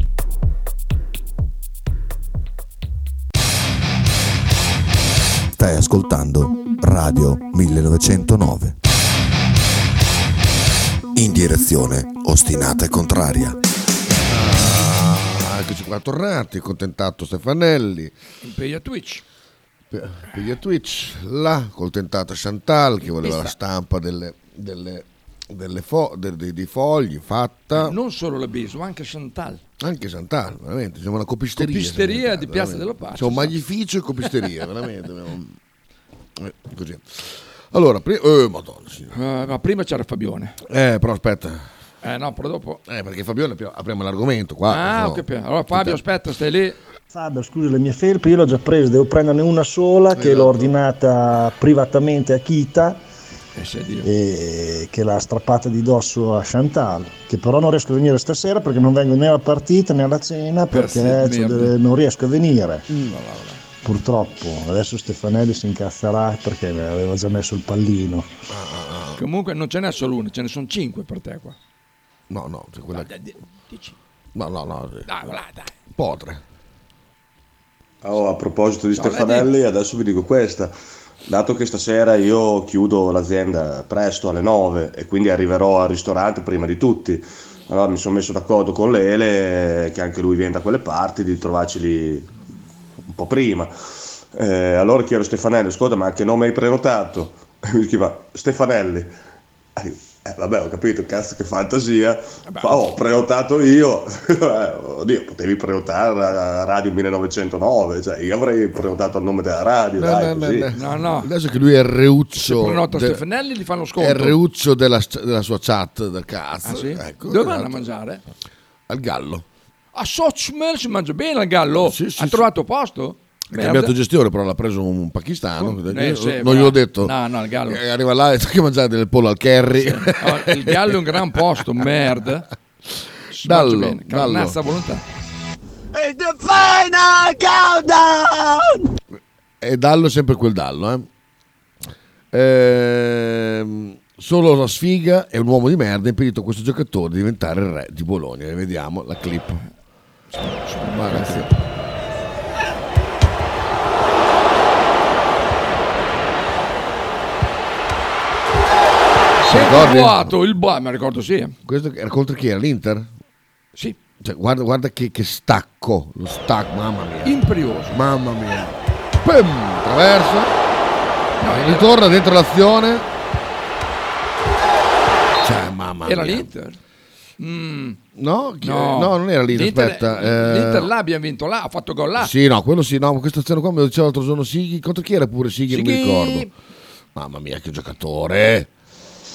Stai ascoltando Radio 1909. In direzione ostinata e contraria. Ah, eccoci qua tornati, contentato Stefanelli. Impegna Twitch. Pe- Piglia Twitch, là col tentato Chantal che voleva la stampa delle, delle, delle fo- de- de- di fogli fatta. Non solo la Biso, ma anche Chantal. Anche Chantal, veramente, siamo una copisteria. Copisteria siamo di Piazza veramente. della Pace, C'è un magnificio e copisteria, veramente. eh, così. Allora, pri- eh, madonna signora. Eh, ma prima c'era Fabione. Eh, però aspetta. Eh no, però dopo. Eh, perché Fabione ap- apriamo l'argomento qua. ah, ho capito. Allora Fabio, aspetta, stai lì. Fabio, scusa, le mie felpe io l'ho già presa, devo prenderne una sola che l'ho ordinata privatamente a Kita e che l'ha strappata di dosso a Chantal, che però non riesco a venire stasera perché non vengo né alla partita né alla cena perché c'ho merda. delle- non riesco a venire. Mm. Purtroppo, adesso Stefanelli si incazzerà perché aveva già messo il pallino. Comunque non ce n'è solo una, ce ne sono cinque per te qua. No, no, c'è quella... Dai, di- dici. No, no, no. Dai, là, dai. Potre. Oh, a proposito di No, Stefanelli, adesso vi dico questa. Dato che stasera io chiudo l'azienda presto alle 9 e quindi arriverò al ristorante prima di tutti, allora mi sono messo d'accordo con Lele, che anche lui viene da quelle parti, di trovarci lì un po' prima. Eh, allora chiedo a Stefanelli, ascolta, ma che nome hai prenotato? E mi scrive Stefanelli. Eh, Eh, vabbè, ho capito, cazzo che fantasia. Ma ho prenotato io. Eh, oddio, potevi prenotare la Radio 1909, cioè io avrei prenotato il nome della radio, No, dai, no, no, così. no. No, no. Adesso che lui è il reuccio. Prenota de- Stefanelli gli fanno È sconto. il reuccio della, della sua chat del cazzo. Ah, sì? Ecco, Dove vanno a esatto. mangiare? Al gallo. A Sochmel si mangia bene al gallo. Sì, sì, ha sì. trovato posto? Ha cambiato gestione, però l'ha preso un pakistano. Eh, Io sì, non gliel'ho detto. No, no, il gallo. Eh, Arriva là e dice che mangiare del pollo al curry. Oh, il gallo è un gran posto, merda. Dallo, bene, dallo. volontà. It's the final countdown! E Dallo è sempre quel Dallo. Eh. Ehm, solo la sfiga e un uomo di merda ha impedito a questo giocatore di diventare il re di Bologna. E vediamo la clip. Guarda, sì. Ricordi? vuoto il boa, ma ricordo sì. Questo era contro chi era? L'Inter? Sì. Cioè, guarda, guarda che, che stacco, lo stacco, mamma mia. Imperioso. Mamma mia. Pum, traversa. ritorna dentro l'azione. Cioè, mamma Era mia. l'Inter? Mm. No, chi- no, non era l'Inter, aspetta, eh. L'Inter là abbiamo vinto là, ha fatto gol là. Sì, no, quello sì, no, questa azione qua me lo diceva l'altro giorno Sighi. Contro chi era pure Sighi? Non mi Sighi. ricordo. Mamma mia, che giocatore.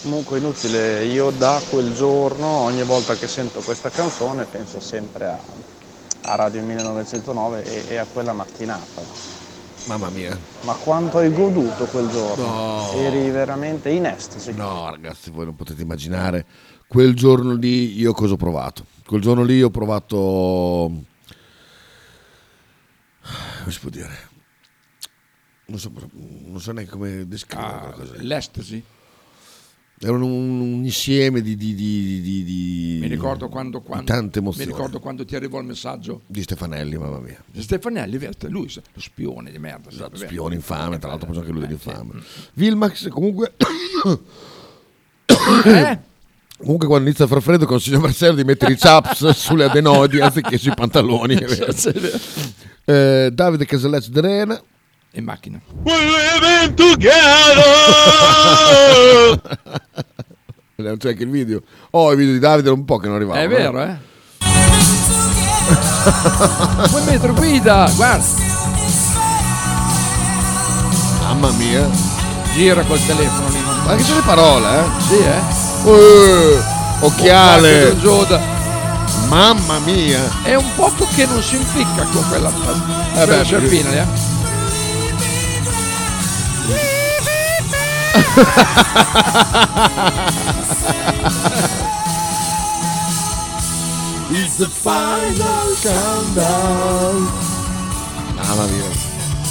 Comunque inutile, io da quel giorno, ogni volta che sento questa canzone, penso sempre a, a Radio 1909 e, e a quella mattinata. Mamma mia. Ma quanto hai goduto quel giorno? No. Eri veramente in estasi. No, ragazzi, voi non potete immaginare quel giorno lì io cosa ho provato. Quel giorno lì ho provato. Come si può dire? Non so, non so neanche come descrivere Ah. L'estasi. Era un, un insieme di, di, di, di- di- Mi ricordo quando, di quando tante mi emozioni. ricordo quando ti arrivò il messaggio. Di Stefanelli, mamma mia. Stefanelli, vero, lui lo spione di merda. Esatto, spione infame, tra l'altro poi anche lui dell'infame. Vilmax comunque... Comunque quando inizia a far freddo consiglio a Marcello di mettere i chaps sulle adenoidi anziché sui pantaloni. Eh, Davide Casalleccio de Rena. In macchina. Non c'è anche il video. Oh, il video di Davide era un po' che non arrivava. È vero, eh? Puoi mettere guida, guarda. Mamma mia. Gira col telefono lì. Ma che sono le parole, eh? Sì, eh? Eh, occhiale. Mamma mia. È un poco che non si impicca con quella, Eh beh, eh? It's the final countdown. Mamma mia.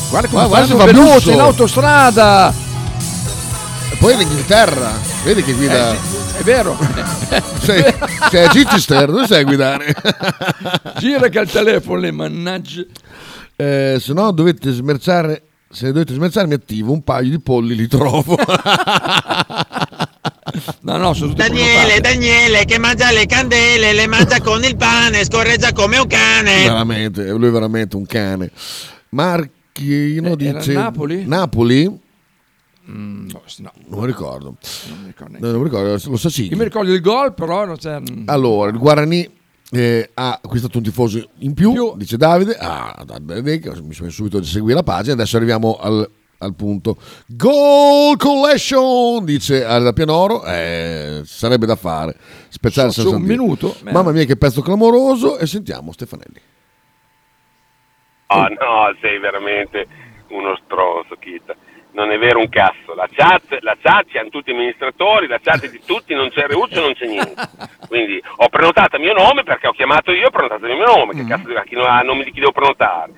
Guarda come guarda veloci busso. in autostrada. E poi in Inghilterra. Vedi che guida. Eh, è vero. Sei, sei a Chichester, dove sai guidare? Gira che al telefono lì, mannaggia. Eh, se no dovete smerciare. Se dovete smerciare mi attivo un paio di polli li trovo. No, no, Daniele, Daniele che mangia le candele, le mangia con il pane, scorreggia come un cane. veramente, lui è veramente un cane. Marchino Eh, dice Napoli? Napoli? Mm, no, no, Non mi ricordo. non mi ricordo No, non mi ricordo, lo sa sì. Io mi ricordo il gol, però non c'è. mm, Allora, il Guarani eh, ha acquistato un tifoso in più, dice Davide. Ah, mi sono subito a seguire la pagina. Adesso arriviamo al, al punto. Goal collection, dice Arda Pianoro. Eh, sarebbe da fare. Speciale So- un minuto, eh. Mamma mia, che pezzo clamoroso. E sentiamo Stefanelli. Ah no, sei veramente uno stronzo, Kita. Non è vero un cazzo. La chat, la chat ci hanno tutti gli amministratori, la chat è di tutti, non c'è Reuccio, non c'è niente. Quindi ho prenotato a mio nome perché ho chiamato io, ho prenotato il mio nome. Che cazzo a chi non ha nome di chi devo prenotare?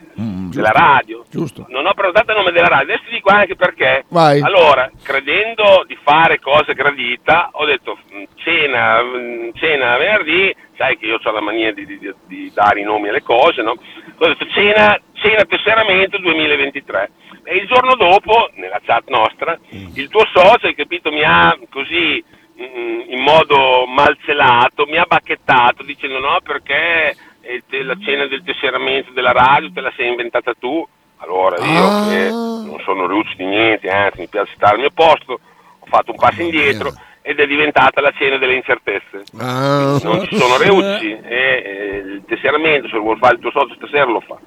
della radio. Giusto. Non ho prenotato il nome della radio. Adesso ti dico anche perché. Vai. Allora, credendo di fare cose gradita, ho detto mm, cena, mm, cena venerdì, sai che io ho la mania di, di- di dare i nomi alle cose, no? Ho detto cena, cena tesseramento 2023. E il giorno dopo, nella chat nostra, il tuo socio, hai capito, mi ha così mm, in modo malcelato, mi ha bacchettato dicendo no perché eh, la cena del tesseramento della radio te la sei inventata tu. Allora io che non sono rucci di niente, anzi mi piace stare al mio posto, ho fatto un passo indietro ed è diventata la cena delle incertezze. Ah. Non ci sono reucci e eh, il tesseramento, se lo vuol fare il tuo socio stasera lo fa.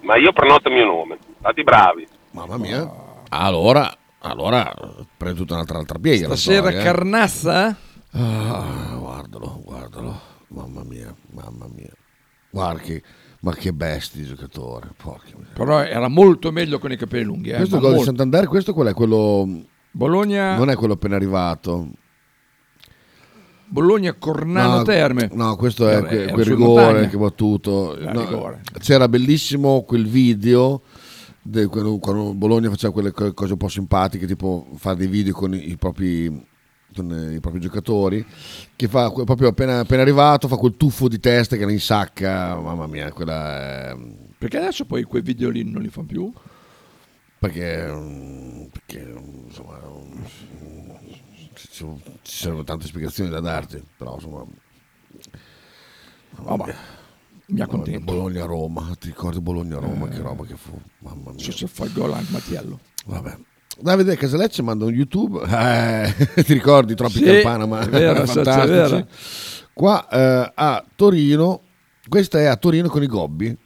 Ma io prenoto il mio nome, fate i bravi. Mamma mia. Allora, allora prendo tutta un'altra altra piega. la Stasera storia, eh. carnazza? Ah, guardalo, guardalo. Mamma mia, mamma mia. Guarda che, ma che bestia di giocatore. Porca miseria. Però era molto meglio con i capelli lunghi. Eh, questo gol di. Santander, questo qual è? Quello... Bologna, Non è quello appena arrivato. Bologna Cornano No, Terme. No, questo è era quel rigore montagna. che ha battuto. No, c'era bellissimo quel video de- quando, quando Bologna faceva quelle co- cose un po' simpatiche, tipo fare dei video con i, propri con i propri giocatori che fa proprio appena, appena arrivato fa quel tuffo di testa che la insacca mamma mia quella è, Perché adesso poi quei video lì non li fanno più? perché, mm, perché insomma mm, ci, ci- ci sarebbero tante spiegazioni da darti però insomma Vabbè, mi accontento. Bologna-Roma ti ricordi Bologna-Roma che roba che fu mamma mia Se si fa il gol anche Mattiello. Vabbè. Davide Casalecce manda un YouTube. Eh, ti ricordi troppi Sì, campana, ma è vero, fantastici. è vero. Qua eh, a Torino, questa è a Torino con i Gobbi.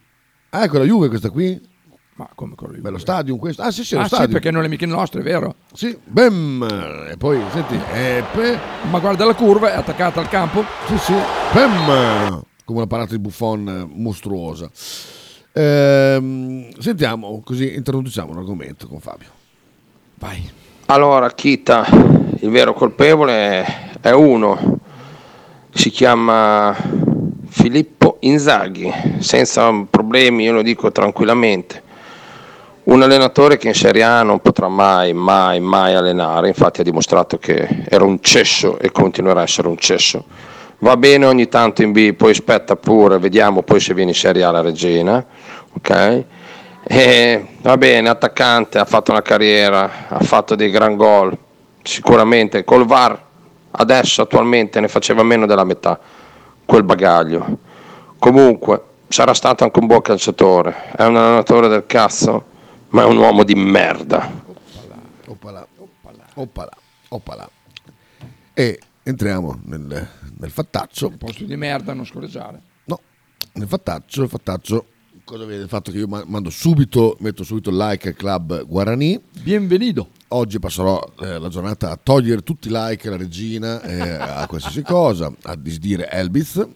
Ah, ecco la Juve questa qui. Ma come con la Juve? Bello stadio questo. Ah, sì, sì, lo Ah, sì, stadio. perché non è mica il nostro, è vero. Sì, bam. E poi, senti, e pe- Ma guarda la curva, è attaccata al campo. Sì, sì. Bam. Come una parata di Buffon eh, mostruosa. Ehm, sentiamo, così introduciamo l'argomento con Fabio. Vai. Allora, Kita, il vero colpevole è uno, si chiama Filippo Inzaghi, senza problemi, io lo dico tranquillamente. Un allenatore che in Serie A non potrà mai, mai, mai allenare, infatti ha dimostrato che era un cesso e continuerà a essere un cesso. Va bene ogni tanto in B, poi aspetta pure, vediamo poi se viene in Serie A la Regina, ok? E, va bene, attaccante, ha fatto una carriera, ha fatto dei gran gol, sicuramente col VAR adesso attualmente ne faceva meno della metà quel bagaglio. Comunque sarà stato anche un buon calciatore, è un allenatore del cazzo, ma è un uomo di merda. Oppala, oppala, oppala. E entriamo nel, nel fattaccio. Posto di merda, non scorreggiare. No, nel fattaccio, il fattaccio, cosa vede? Il fatto che io ma- mando subito, metto subito il like al club Guarani. Bienvenido. Oggi passerò eh, la giornata a togliere tutti i like alla regina, eh, a qualsiasi cosa, a disdire Elbitz,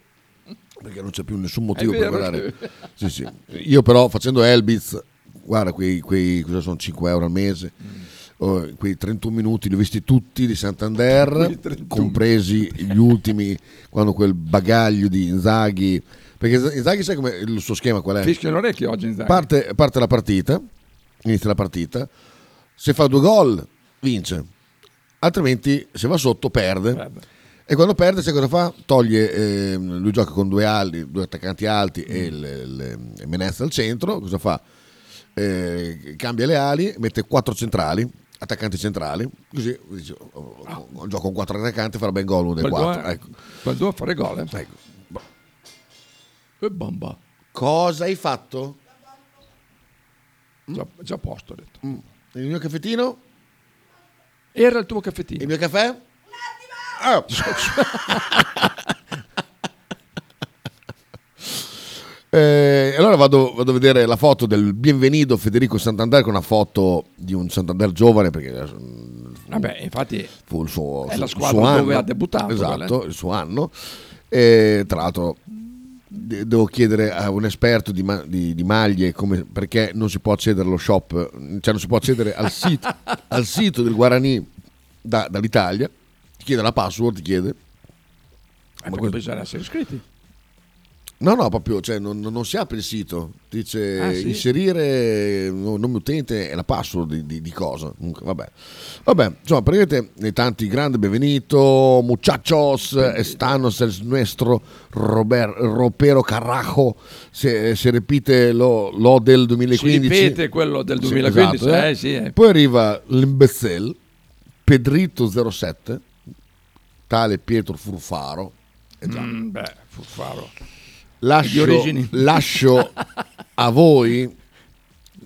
perché non c'è più nessun motivo per guardare. Sì, sì. Io però facendo Elbitz, guarda, quei, quei cosa sono 5 euro al mese. Oh, quei 31 minuti li ho visti tutti di Santander, Quei 31. compresi gli ultimi, quando quel bagaglio di Inzaghi. Perché Inzaghi sai come il suo schema qual è? Fischio l'orecchio oggi Inzaghi. Parte, parte la partita, inizia la partita, se fa due gol vince, altrimenti se va sotto perde. E quando perde, sai cosa fa? Toglie, ehm, lui gioca con due ali, due attaccanti alti e il, il- il Menez al centro, cosa fa? Eh, cambia le ali, mette quattro centrali, attaccanti centrali, così dice, oh, oh, oh, gioco con quattro attaccanti, farà ben gol uno dei quattro. due- Ecco. due a fare gol. Eh. Ecco. E bomba. Cosa hai fatto? Già, già a posto, ho detto. Mm. Il mio caffettino? Era il tuo caffettino. Il mio caffè? Ah. Eh, allora vado, vado a vedere la foto del Bienvenido Federico Santander con una foto di un Santander giovane perché Vabbè, infatti fu il suo, È la squadra suo anno. dove ha debuttato, Esatto, quella. il suo anno. E, tra l'altro de- devo chiedere a un esperto di, ma- di- di maglie come- perché non si può accedere allo shop, cioè non si può accedere al sito, al sito del Guarani da- dall'Italia. Ti chiede la password, ti chiede. eh, perché bisogna essere iscritti. No, no, proprio, cioè, non, non si apre il sito, dice Ah, sì? inserire no- nome utente e la password di, di- di cosa. Comunque, vabbè. Vabbè, insomma, praticamente nei tanti grandi benvenuto, muchachos, estanos el nuestro Robert, Ropero Carajo, se, se repite lo, lo del 2015. Si ripete quello del Sì, 2015, esatto, eh, sì, eh. Poi arriva l'imbecille, Pedrito 07, tale Pietro Furfaro. Eh già. Mm, beh, Furfaro. Lascio, lascio a voi.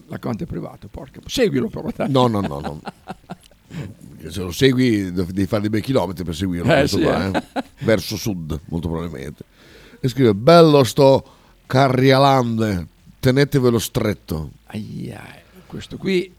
L'account è privato, porca. Seguilo però. dai. No, no, no, no. se lo segui devi fare dei bei chilometri per seguirlo. Eh, sì, qua, eh. eh. Verso sud, molto probabilmente. E scrive, bello sto Carrialande, tenetevelo stretto. Aia, questo qui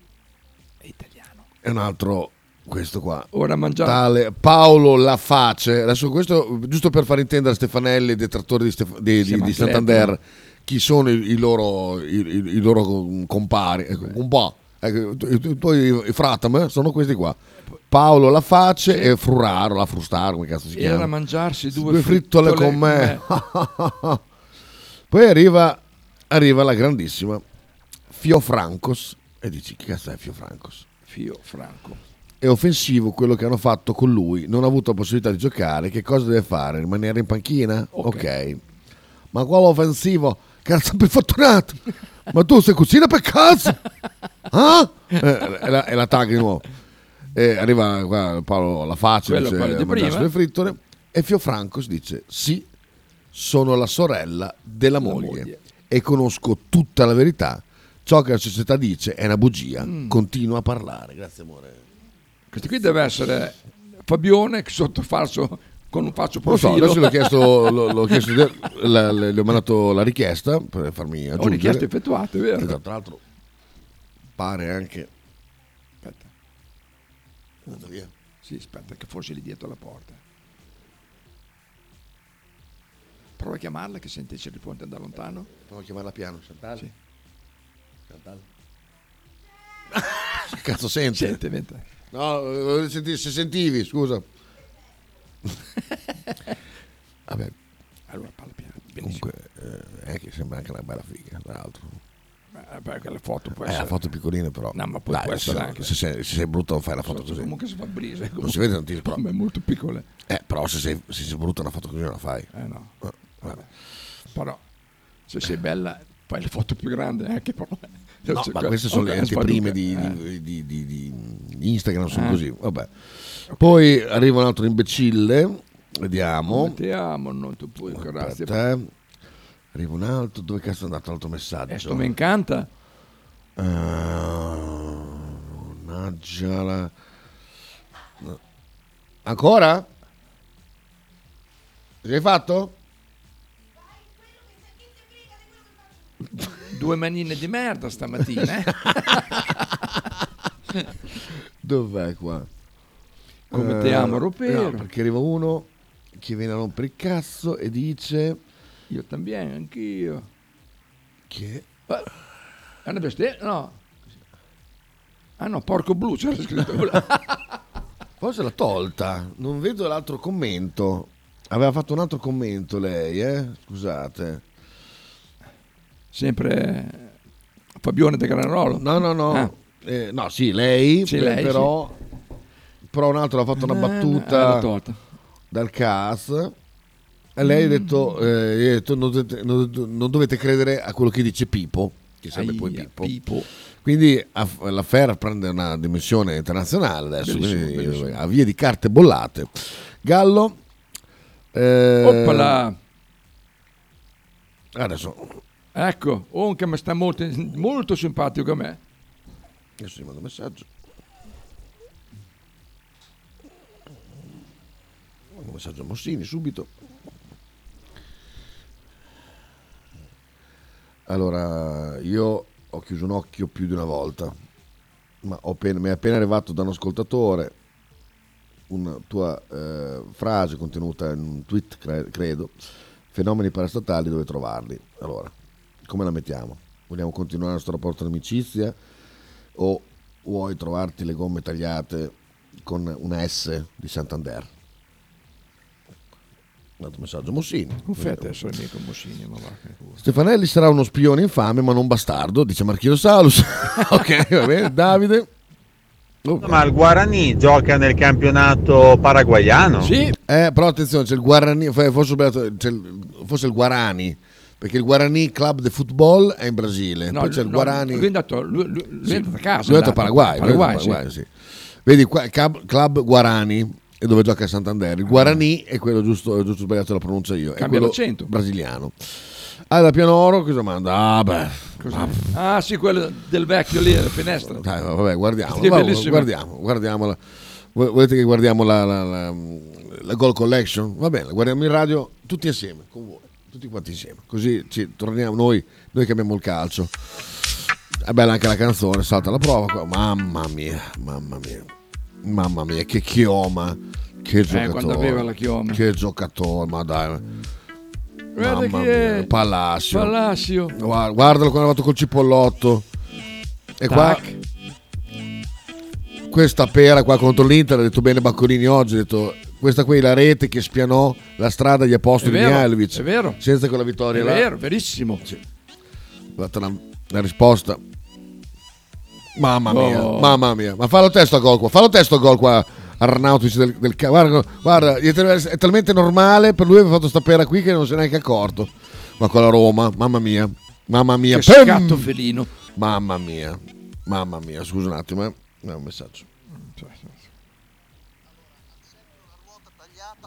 E un altro, questo qua. Ora mangiare. Tale Paolo Laface. Adesso questo, giusto per far intendere a Stefanelli e detrattori di, Stef- di- di- di Santander chi sono i, i loro, i, i- i loro compari. Ecco, un po'. Ecco, i, i fratam sono questi qua. Paolo Laface e Fruraro, la Frustaro, come cazzo si Era chiama. a mangiarsi due, Due frittole con me. Poi arriva, arriva la grandissima Fio Francos e dici che cazzo è Fio Francos? Fio Franco. È offensivo quello che hanno fatto con lui, non ha avuto la possibilità di giocare, che cosa deve fare? Rimanere in panchina? Ok. Ma quello offensivo, cazzo più fortunato! Ma tu sei cucina per cazzo? Ah? Eh, è, la, è la tag di nuovo. E arriva qua Paolo la faccia, dice, mangiarsi le frittole e Fio Francos dice sì, sono la sorella della moglie, moglie. e conosco tutta la verità. Ciò che la società dice è una bugia. Mm. Continua a parlare. Grazie amore. Questo qui deve essere Fabione sotto falso con un falso Non lo so, profilo. adesso l'ho chiesto, l'ho, l'ho chiesto la- la- le ho mandato la richiesta per farmi aggiungere. Ho richieste effettuate, vero? Esatto, tra l'altro pare anche... Aspetta. È andato via. Sì, aspetta che forse lì dietro la porta. Prova a chiamarla che sente ci risponde da lontano. Prova a chiamarla piano, Chantal. Sì. Chantal. Che cazzo sente? Sente, mentre- No, se sentivi, scusa. Vabbè. Allora parla piano. Comunque, eh, è che sembra anche una bella figa, tra l'altro. Eh, beh, quella foto può Eh, essere. la foto piccolina però. No, ma poi Dai, può essere se, anche. se sei, se sei brutto non fai la foto così. Comunque si fa brisa. Non si vede tantissimo. Però, Ma è molto piccola. eh, però se sei, se sei brutta una foto così non la fai. Eh no. Eh, vabbè. Però se sei bella fai le foto più grandi anche però. No, ma queste sono le anteprime di, di, di- di- di Instagram, sono Eh. così. Vabbè. Poi arriva un altro imbecille, vediamo. Mettiamo, non tu puoi, grazie. Eh. Arriva un altro, dove cazzo è andato l'altro messaggio? Questo mi incanta. Eh, Mannaggia la... Ancora? Che hai fatto? Due manine di merda stamattina. eh. Dov'è qua? Come Eh, te amo, Ropero. no, perché arriva uno che viene a rompere il cazzo e dice... Io también, anch'io. Che? È una bestia? No. Ah no, porco blu c'era scritto. Forse l'ha tolta, non vedo l'altro commento. Aveva fatto un altro commento lei, eh? Scusate. Sempre Fabione de Granarolo. No, no, no. Ah. Eh, no, sì, lei, Sì, lei, però, però un altro ha fatto una Eh, battuta tolta. dal CAS e lei ha detto, eh, ha detto, non, dovete, non dovete- credere a quello che dice Pipo, che sarebbe poi Aia, Pippo. Quindi aff- l'affair prende una dimensione internazionale adesso, Bellissimo, quindi, bellissimo. a via di carte bollate. Gallo. eh, Oppala. Adesso, Ecco, un che mi sta molto, molto simpatico a me. Adesso ti mando un messaggio. Un messaggio a Mossini subito. Allora, io ho chiuso un occhio più di una volta, ma appena- mi è appena arrivato da un ascoltatore una tua eh, frase contenuta in un tweet, cre- credo, fenomeni parastatali, dove trovarli. Allora, come la mettiamo? Vogliamo continuare il nostro rapporto di amicizia o vuoi trovarti le gomme tagliate con una S di Santander? Un altro messaggio Mossini. Un fette essere amico Mossini, ma va che culo. Stefanelli sarà uno spione infame ma non bastardo, dice Marchino Salus. ok, va bene. Davide. Oh. Ma il Guarani gioca nel campionato paraguayano? Eh, però attenzione, c'è il Guarani, forse, il, forse il Guarani, perché il Guarani Club de Football è in Brasile, No, poi c'è il no, Guarani... Lui è andato, lui, lui- lui è andato a casa. Lui è andato a. Paraguay, è Paraguay, Paraguay, sì. sì. Vedi, qua, Club, Club Guarani è dove gioca a Santander. Il Guarani è quello giusto, giusto sbagliato la pronuncia io. è Cambia quello l'accento. brasiliano. Ah, da Piano Oro cosa manda? Ah, beh. Ah sì, quello del vecchio lì, alla finestra. Dai, vabbè, guardiamo, Sì, va- bellissimo. guardiamo, guardiamola. Vo- Volete che guardiamo la, la, la, la Goal Collection? Va bene, la guardiamo in radio tutti assieme, con voi, tutti quanti insieme. Così ci torniamo noi, noi che abbiamo il calcio. È bella anche la canzone, salta la prova. qua. Mamma mia, mamma mia, mamma mia, che chioma, che giocatore. Eh, quando aveva la chioma. Che giocatore, ma dai. Guarda Mamma chi è. mia, Palacio. Palacio. Guarda- Guardalo quando è arrivato col cipollotto. E qua Tac. questa pera qua contro l'Inter, ha detto bene Baccolini oggi, ha detto questa qui è la rete che spianò la strada agli apostoli È di Mihailovic. è vero. Senza quella vittoria È là. vero, verissimo. Ha dato la, la risposta. Mamma mia, Oh. mamma mia. Ma fallo testo a gol qua, fallo testo a gol qua. Arnautovic del, del guarda, guarda, è è talmente normale per lui aver fatto sta pera qui che non si è neanche accorto. Ma con la Roma, mamma mia, mamma mia. Che scatto felino. Mamma mia, mamma mia, scusa un attimo, eh. No, un messaggio.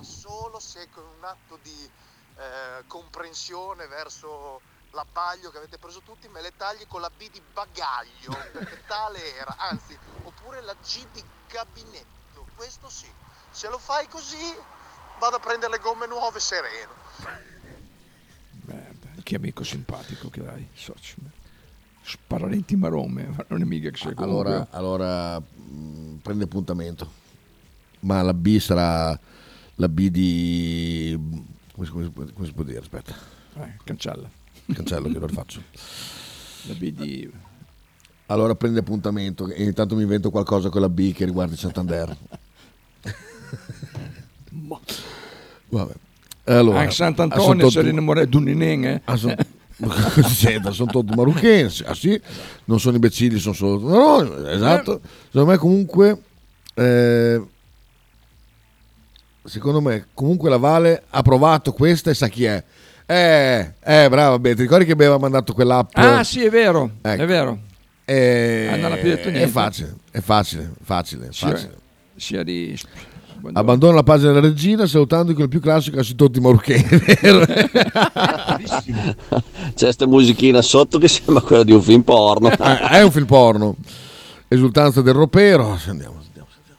solo se con un atto di eh, comprensione verso l'abbaglio che avete preso tutti me le tagli con la B di bagaglio perché tale era anzi oppure la G di gabinetto questo sì se lo fai così vado a prendere le gomme nuove sereno Che amico simpatico che hai, socio. Sparalenti marome, ma non è mica che sei comunque. Allora, allora mh, prende appuntamento. Ma la B sarà la B di... Come, si- come come si può dire? Aspetta. Eh, cancella. Cancello che lo faccio. La B di... Allora prende appuntamento e intanto mi invento qualcosa con la B che riguarda il Santander. Vabbè. E Allora, Anche ah, Sant'Antonio tutti- si era innamorato di un inen, eh? Ah, sono, Senta, sono tutti marocchini, ah, sì, non sono imbecilli, sono solo... No, esatto. Secondo me comunque... eh, secondo me comunque la Vale ha provato questa e sa chi è. Eh, eh, brava, beh, ti ricordi che aveva mandato quell'app? Ah, sì, è vero, Ecco. è vero. Eh, Ah, non ha più detto È niente. facile, è facile, facile, Sia, facile. sia di... Abbandona la pagina della regina salutando quel più classico su tutti i marocchini? C'è questa musichina sotto che sembra quella di un film porno. Eh, è un film porno. Esultanza del ropero. Andiamo.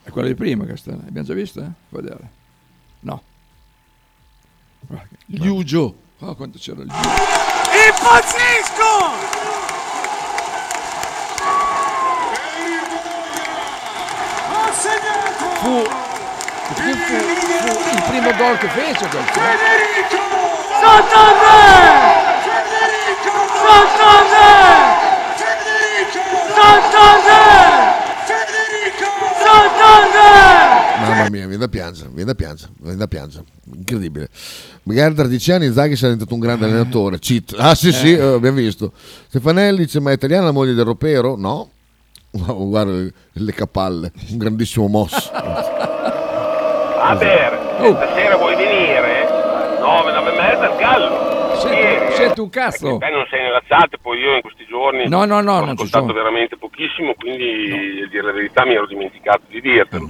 È quella di prima questa, abbiamo già vista? Eh? Vedere. No. Liugio. Ah, quanto c'era il Impazzisco! Fu, fu, fu, fu il primo gol che fece questo. Santander! Santander! Santander! Santander! Mamma mia, viene da piangere, viene da piangere, viene da piangere. Incredibile. Magari tra dieci anni Zaghi sarà diventato un grande allenatore. Cheat. Ah sì sì, Eh. eh, abbiamo visto. Stefanelli dice, ma è italiana la moglie del ropero? No. Guarda le- le capalle, un grandissimo mosso. Faber, stasera vuoi venire? 9, 9 e mezza al Gallo. Senti, senti un cazzo. Beh, non sei nella chat, poi io in questi giorni No, no, no, ho ascoltato veramente pochissimo, quindi a dire la verità mi ero dimenticato di dirtelo.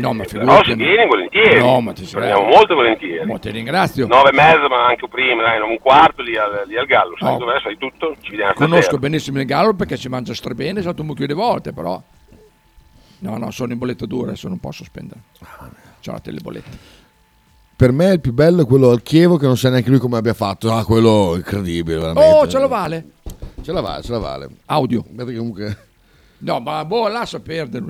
No, ma Però figurati. se vieni volentieri, No, ma ti Torniamo molto volentieri. Mo ti ringrazio. 9 e mezza, ma anche prima, dai, un quarto lì al, lì al Gallo, sai Oh. dov'è, sai tutto, ci vediamo Conosco stasera. benissimo il gallo perché si mangia strebene, è stato un mucchio di volte, però. No, no, sono in bollettatura, adesso non posso spendere. C'ho la telebolletta. Per me il più bello è quello al Chievo che non sa neanche lui come abbia fatto. Ah, quello incredibile, veramente. Oh, ce la vale. Ce la vale, ce la vale. Audio. Comunque... No, ma boh, lascia perdere.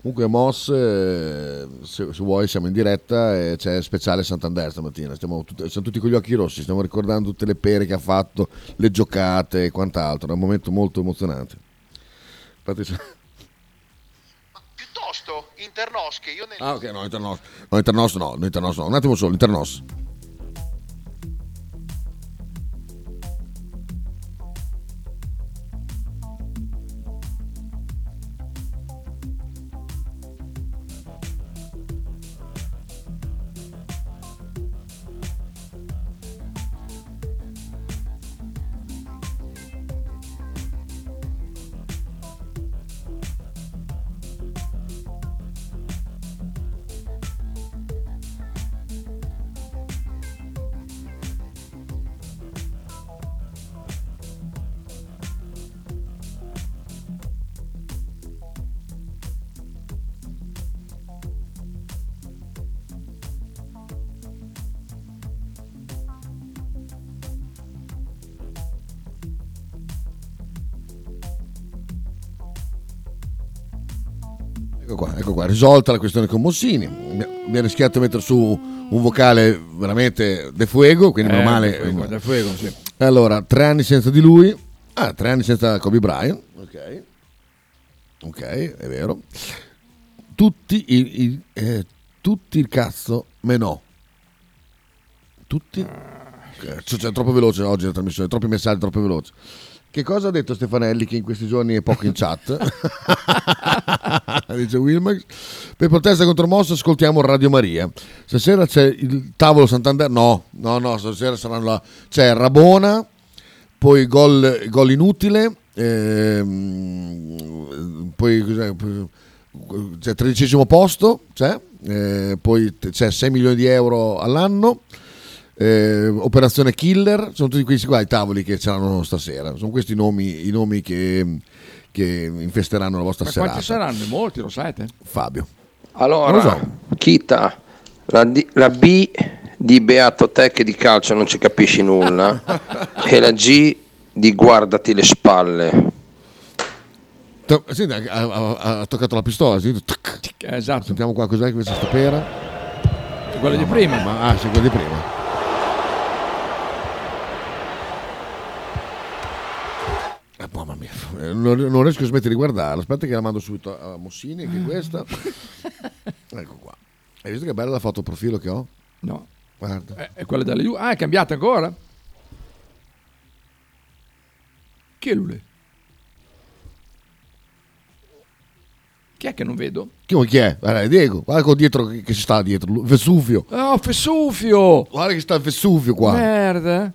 Comunque Moss, eh, se, se vuoi siamo in diretta e c'è speciale Santander stamattina, stiamo, tut- siamo tutti con gli occhi rossi, stiamo ricordando tutte le pere che ha fatto, le giocate e quant'altro, è un momento molto emozionante. Infatti piuttosto Internos che io nel Ah ok, no, Internos, no, Internos no, no, Internos no, un attimo solo, Internos. Qua, risolta la questione con Mossini. Ha rischiato di mettere su un vocale veramente de fuego, quindi Eh, meno male. De Fuego, De Fuego, sì. Allora, tre anni senza di lui. Ah, tre anni senza Kobe Bryant. Ok. Ok, è vero. Tutti i, i- eh, tutti il cazzo, meno. Tutti. C'è, c'è troppo veloce oggi la trasmissione, troppi messaggi, troppo veloce. Che cosa ha detto Stefanelli che in questi giorni è poco in chat? Dice Wilmax. Per protesta contro Mossa ascoltiamo Radio Maria. Stasera c'è il tavolo Santander. No, no, no, stasera saranno là. C'è Rabona, poi gol, gol inutile, ehm, poi cos'è? c'è tredicesimo posto, c'è, eh, poi c'è 6 milioni di euro all'anno. Eh, operazione Killer, sono tutti questi qua i tavoli che c'erano stasera. Sono questi i nomi, i nomi che, che infesteranno la vostra Ma serata. quanti saranno? Molti, lo sapete? Fabio. Allora, so. Kita, la, D- la B di Beato te che di calcio non ci capisci nulla e la G di guardati le spalle. To- sì, ha, ha- ha toccato la pistola. Sì. Esatto. Sentiamo qua cos'è questa stapera. Quella di No, prima. Ma, ah, sì, quella di prima. Non, riesco a smettere di guardarla. Aspetta che la mando subito a Mossini, anche questa. ecco qua. Hai visto che bella la foto profilo che ho? No. Guarda. Eh, È quella della Juve. Ah, è cambiata ancora? Chi è lui? Chi è che non vedo? Chi, chi è? Guarda, è Diego. Guarda con dietro che che ci sta dietro. Vesuvio. Oh, Fesufio! Guarda che sta Vesuvio qua. Merda.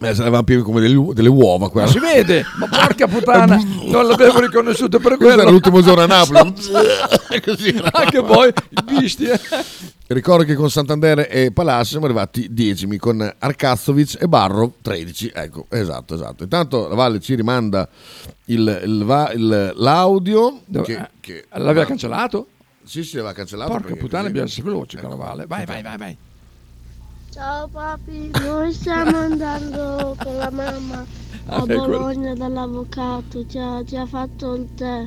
Eh, sarebbe più come delle, delle uova qua. Si vede, ma porca puttana, non l'avevo riconosciuto per Questo quello. era l'ultimo giorno a Napoli. Così, anche poi i bestie. Ricordo che con Santander e Palacio siamo arrivati decimi, con Arkazovic e Barro 13. Ecco, esatto, esatto. Intanto la Valle ci rimanda il- il il- l'audio. Dove- che, eh, che- L'aveva ma- cancellato? Sì, sì, l'aveva cancellato. Porca puttana, essere veloce con la Valle. Vai, vai, vai, vai. Ciao papi, noi stiamo andando con la mamma a Ah, è quello. Bologna dall'avvocato, ci ha, ci ha fatto il tè.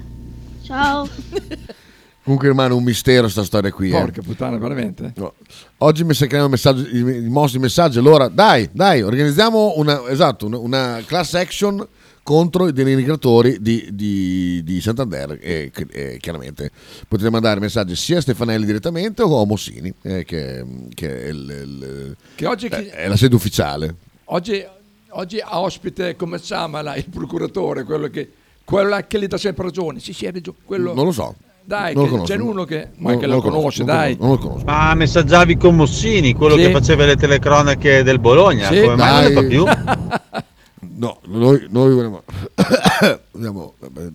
Ciao. Comunque rimane un mistero sta storia qui. eh. Porca puttana, veramente. No. Oggi mi secchiamo il messaggio, i, i mostri messaggi. Allora, dai, dai, organizziamo una, esatto, una, una class action contro i denigratori di, di, di Santander. E, e chiaramente potete mandare messaggi sia a Stefanelli direttamente o a Mossini, eh, che, che è, il- il- Che oggi, chi- è la sede ufficiale. oggi, oggi ha ospite, come si chiama là, il procuratore, quello che, quello che gli dà sempre ragione. Sì, sì, ragione. Quello... Non lo so. Dai, conosco. c'è uno che, ma Non- che non lo lo conosco, conosce, non lo dai. conosco, non lo conosco. Ma messaggiavi con Mossini, quello Sì. che faceva le telecronache del Bologna. Sì, Come mai non ne fa dai. più? No, noi, noi vogliamo. vabbè,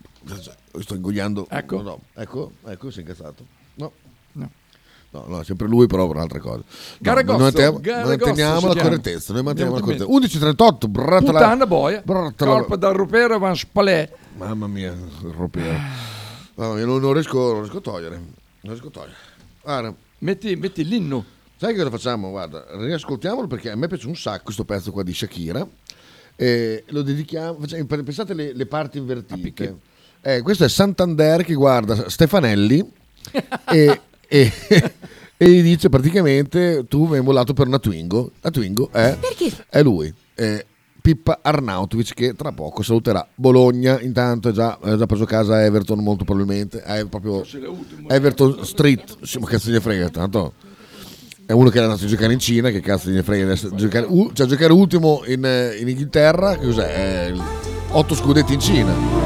sto ingoiando. Ecco. No, no, ecco, ecco, si è incazzato. No. No. No, no, sempre lui, però per un'altra cosa. No, Garagozzo, noi manteniamo, Garagozzo manteniamo la correttezza. Noi manteniamo la Andiamo correttezza. 11.38, bratola. Puttana boia, bratola- corpo da rupere van spalè. Mamma mia, il ropero. Mamma mia, non, non riesco, non riesco a togliere. Non riesco a togliere. Guarda, Metti, metti l'inno. Sai che cosa facciamo? Guarda, riascoltiamolo perché a me piace un sacco questo pezzo qua di Shakira. E lo dedichiamo. facciamo- Pensate le, le parti invertite. Eh, questo è Santander che guarda Stefanelli e, e- e gli dice praticamente tu mi hai mollato per una Twingo. La Twingo è, è lui. è Pippa Arnautovic che tra poco saluterà Bologna. Intanto ha già, ha già preso casa Everton molto probabilmente. È proprio Everton Street. Sì, ma cazzo ne frega, tanto è uno che è andato a giocare in Cina, che cazzo ne frega adesso giocare, cioè giocare ultimo in, eh, in Inghilterra, che cos'è? È il- otto scudetti in Cina.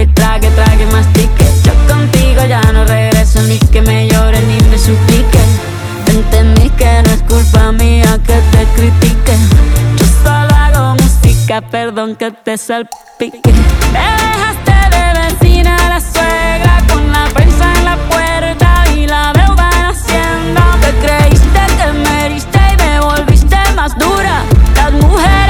mastique, trague, trague, mastique. Yo contigo ya no regreso ni que me llore ni me suplique. Entendí que no es culpa mía que te critique. Yo solo hago música, perdón que te salpique. Me dejaste de vecina la suegra con la prensa en la puerta y la deuda en hacienda Te creíste que me heriste y me volviste más dura. Las mujeres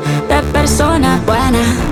de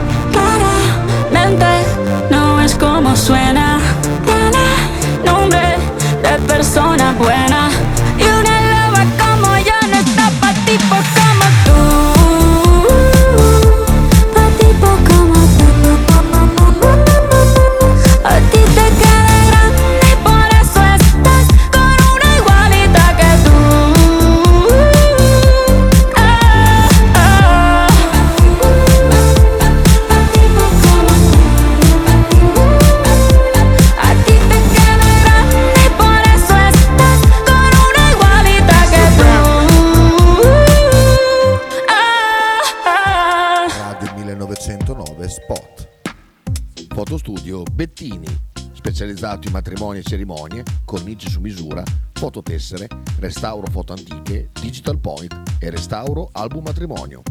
specializzato in matrimoni e cerimonie, cornici su misura, fototessere, restauro foto antiche, digital point e restauro album matrimonio.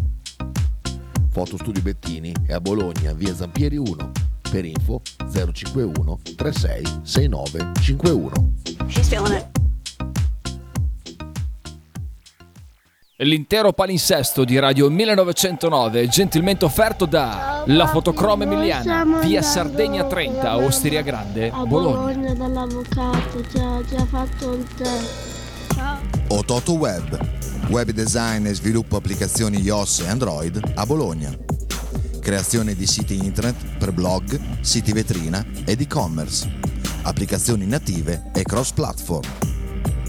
Fotostudio Bettini è a Bologna, via Zampieri 1. Per info 051 36 69 L'intero palinsesto di Radio 1909 gentilmente offerto da La Fotocroma Emiliana, via Sardegna 30, Osteria Grande, A Bologna. Bologna dall'avvocato, ci ha già fatto il tè. Ciao. Ototo Web, web design e sviluppo applicazioni iOS e Android a Bologna. Creazione di siti internet per blog, siti vetrina ed e-commerce. Applicazioni native e cross-platform.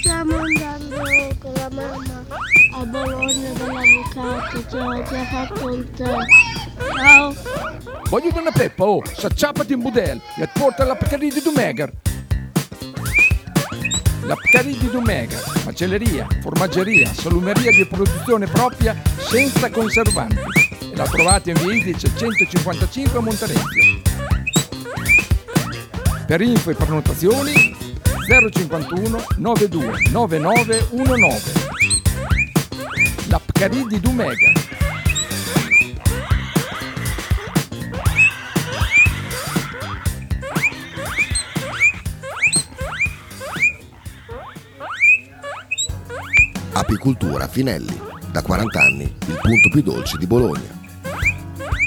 Stiamo andando con la mamma a Bologna dall'avvocato, ci ha già fatto il tè. Ciao. Voglio una peppa, oh, s'acciappati in budel e porta la Pcaridi di Dumegar. La Pcaridi di Dumegar, macelleria, formaggeria, salumeria di produzione propria senza conservanti. E la trovate in via Idice 155 a Monterezio. Per info e prenotazioni 051 92 9919. La Pcaridi di Dumegar. Apicultura Finelli, da 40 anni il punto più dolce di Bologna.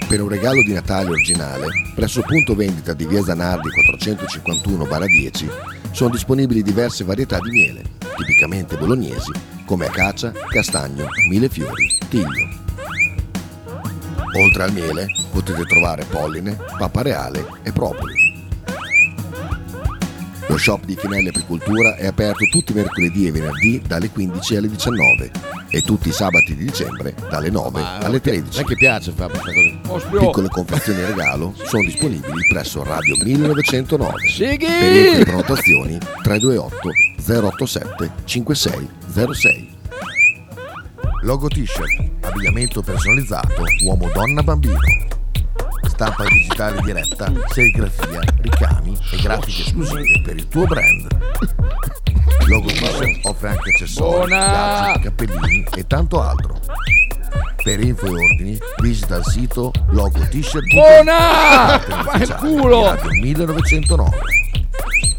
Per un regalo di Natale originale, presso il punto vendita di Via Zanardi 451-10 sono disponibili diverse varietà di miele, tipicamente bolognesi, come acacia, castagno, millefiori, tiglio. Oltre al miele potete trovare polline, pappa reale e propoli. Lo shop di Finelli Apicoltura è aperto tutti i mercoledì e venerdì dalle 15 alle 19 e tutti i sabati di dicembre dalle 9 alle 13. A che piace fare questa cosa? Piccole confezioni e regalo sono disponibili presso Radio 1909. Sighi! Per info e prenotazioni 328 087 5606. Logo t-shirt, abbigliamento personalizzato, uomo, donna, bambino. Stampa digitale diretta, serigrafia, ricami e grafiche esclusive per il tuo brand. Logo t-shirt offre anche accessori, gadget, cappellini e tanto altro. Per info e ordini visita il sito logo t-shirt. Buona! Fai il culo! 1909.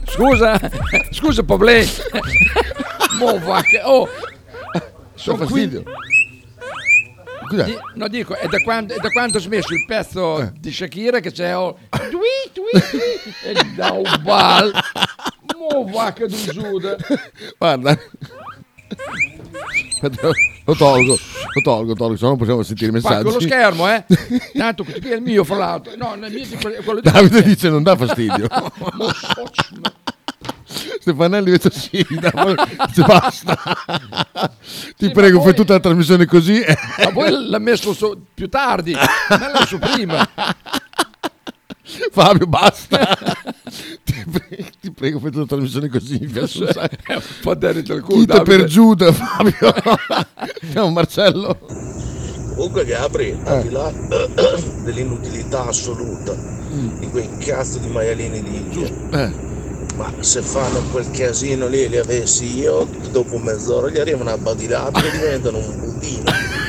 Scusa, scusa Poblé. Mo va che... Oh, sono fastidio. Cos'è? Di- no, dico, è da quando, è da quando ho smesso il pezzo di Shakira che c'è oh, tui, tui, tui, e da un bal. Mo va che tu giuda. Guarda. Aspetta, Lo tolgo, lo tolgo, tolgo, se no non possiamo sentire i messaggi. con lo schermo, eh. Tanto questo qui è il mio, fra l'altro. No, il mio è quello- quello di Davide dice non dà fastidio. Mo so- ma- Stefanelli invece sì, dà- dice basta. Ti Sì, prego, ma fai poi- tutta la trasmissione così. Ma poi l'ha messo so- più tardi, me l'ha messo prima. Fabio, basta. ti, prego, ti prego, fai tutta la trasmissione così. Mi piace un sacco. Dita Davide. per Giuda, Fabio. Ciao Marcello. Comunque Gabri, al di là dell'inutilità assoluta di quei cazzo di maialini di India, Eh. Ma se fanno quel casino lì e li avessi io, dopo mezz'ora gli arriva una badilata e diventano un budino.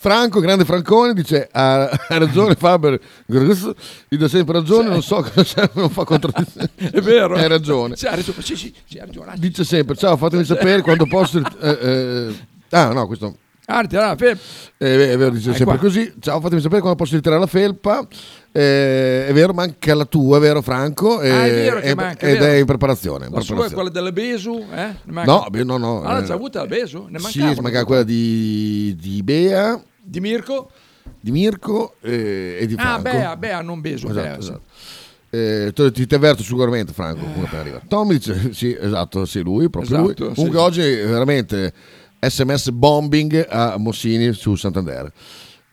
Franco, grande Francone, dice ha, ha ragione Faber, gli do sempre ragione, non so cosa serve, non fa contraddizione. È vero. Hai ragione. Sì, ha ragione, sì, sì, ragione. Dice sempre, ciao, fatemi sapere quando posso... eh, eh, ah, no, questo... Ah, ritirare la felpa. Eh, è vero, dice sempre qua. così. Ciao, fatemi sapere quando posso ritirare la felpa. Eh, è vero, manca la tua, è vero Franco? Ah, è Eh, vero che è- manca, è ed è in preparazione. in La sua è preparazione. quella della Besu, eh? No, no, no. Ah, l'ha eh, già avuta la Besu? Ne sì, mancava. manca quella di, di Bea, Di Mirko? di Mirko eh, e di Ah, Franco. Bea, Bea, non Besu. Esatto, Bea, sì. esatto. Eh, ti, ti avverto sicuramente Franco come appena arriva. Tommy dice sì esatto sì lui proprio Esatto, lui sì. comunque oggi veramente sms bombing a Mossini su Santander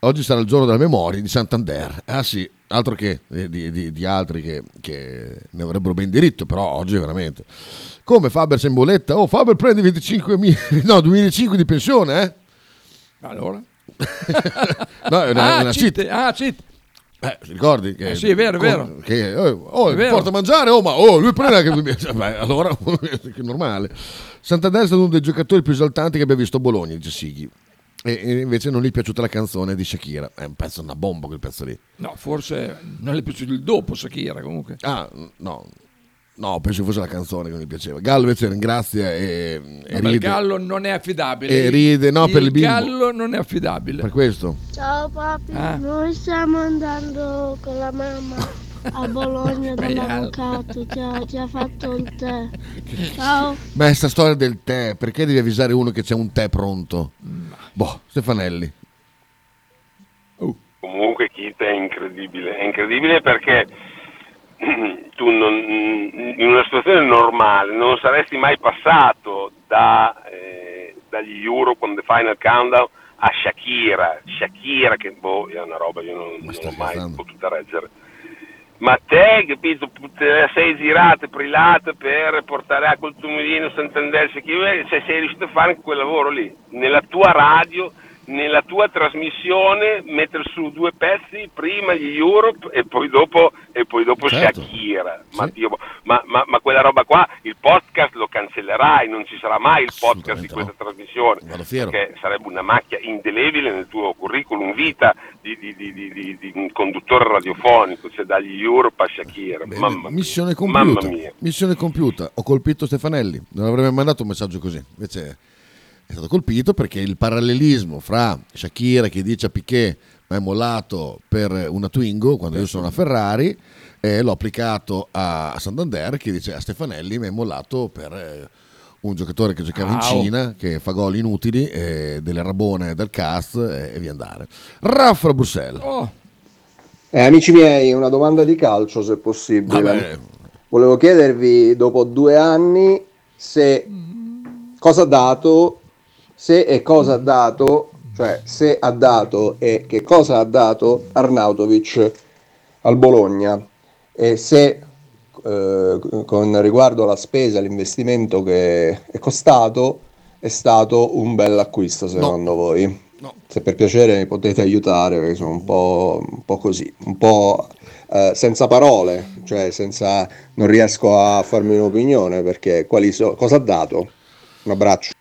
oggi sarà il giorno della memoria di Santander ah sì altro che di, di- di altri che, che ne avrebbero ben diritto però oggi veramente come Faber sei in bolletta oh Faber prendi 25.000 no 2005 di pensione eh Allora? no è una, ah, una cheat, cheat. ah, cheat. Eh, ti ricordi? Che, Eh sì, è vero, è vero. Che, oh, oh, È vero. porta a mangiare, oh, ma oh, lui prende anche. Beh, allora, che normale. Santander è stato uno dei giocatori più esaltanti che abbia visto a Bologna, dice Sighi. E, invece non gli è piaciuta la canzone di Shakira. È un pezzo, una bomba quel pezzo lì. No, forse non le è piaciuto il dopo, Shakira comunque. Ah, no. No, penso fosse la canzone che non gli piaceva. Gallo invece ringrazia e, e No, ma il ride. gallo non è affidabile. E ride, no, per il bimbo. gallo non è affidabile. Per questo. Ciao papi, Ah. noi stiamo andando con la mamma a Bologna dall'avvocato, ci ha, ci ha fatto il tè. Ciao. Beh, sta storia del tè, perché devi avvisare uno che c'è un tè pronto? Boh, Stefanelli. Comunque Kit è incredibile, è incredibile perché tu non- in una situazione normale non saresti mai passato da, eh, dagli Euro con The Final Countdown a Shakira, Shakira che boh, è una roba che io non, non ho mai potuta reggere. Ma te, capito, te sei girata, prilata per portare tuo mulino, Santander, cioè sei riuscito a fare anche quel lavoro lì, nella tua radio, nella tua trasmissione, mettere su due pezzi, prima gli Europe e poi dopo, e poi dopo Certo. Shakira. Ma, Dio, ma, ma- ma quella roba qua, il podcast lo cancellerai, non ci sarà mai il podcast di questa trasmissione, fiero. perché sarebbe una macchia indelebile nel tuo curriculum vita di, di- di- di- un conduttore radiofonico, cioè dagli Europe a Shakira. Mamma mia. Missione Mamma compiuta. mia. Missione compiuta. Ho colpito Stefanelli. Non avrebbe mandato un messaggio così. Invece è stato colpito perché il parallelismo fra Shakira che dice a Piquet ma è mollato per una Twingo quando io sono una Ferrari e l'ho applicato a Santander che dice a Stefanelli mi è mollato per eh, un giocatore che giocava in. Cina che fa gol inutili eh, delle rabone del cast eh, e via andare Raffa Bruxelles Oh, Eh, amici miei, una domanda di calcio se possibile. Vabbè. Volevo chiedervi dopo due anni se cosa ha dato, se e cosa ha dato, cioè se ha dato e che cosa ha dato Arnautovic al Bologna e se eh, con riguardo alla spesa, l'investimento che è costato è stato un bel acquisto secondo voi. Se per piacere mi potete aiutare perché sono un po', un po' così, un po' eh, senza parole, cioè senza, non riesco a farmi un'opinione perché quali so- cosa ha dato? Un abbraccio.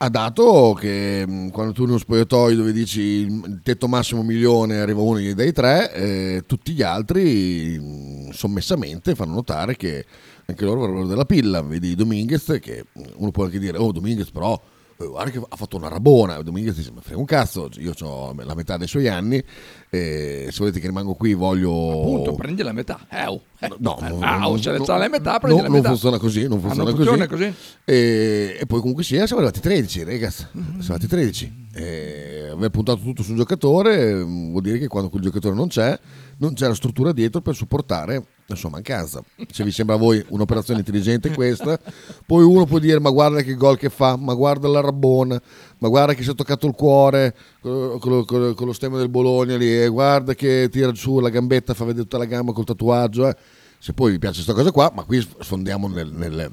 Ha dato che mh, quando tu in uno spogliatoio dove dici il tetto massimo milione arriva uno dai tre, eh, tutti gli altri mh, sommessamente fanno notare che anche loro avrebbero della pilla. Vedi Dominguez che mh, uno può anche dire, oh Dominguez però guarda che ha fatto una rabona. Dominguez dice, ma frega un cazzo, io ho la metà dei suoi anni, se volete che rimango qui voglio... appunto, prendi la metà. Eh, oh. No, Eh, non- ah, oh, non- se non- sta la metà, prendi no, la non metà. funziona così, non Ah, funziona, funziona così. così? E, e poi comunque sia, siamo arrivati 13, ragazzi. Siamo arrivati 13. E aver puntato tutto su un giocatore eh, vuol dire che quando quel giocatore non c'è, non c'è la struttura dietro per supportare la sua mancanza. Se vi sembra a voi un'operazione intelligente questa, poi uno può dire ma guarda che gol che fa, ma guarda la rabbona, ma guarda che si è toccato il cuore con, con lo- con lo- con lo stemma del Bologna lì, e guarda che tira su la gambetta, fa vedere tutta la gamba col tatuaggio. eh. Se poi vi piace questa cosa qua, ma qui sfondiamo nel, nel-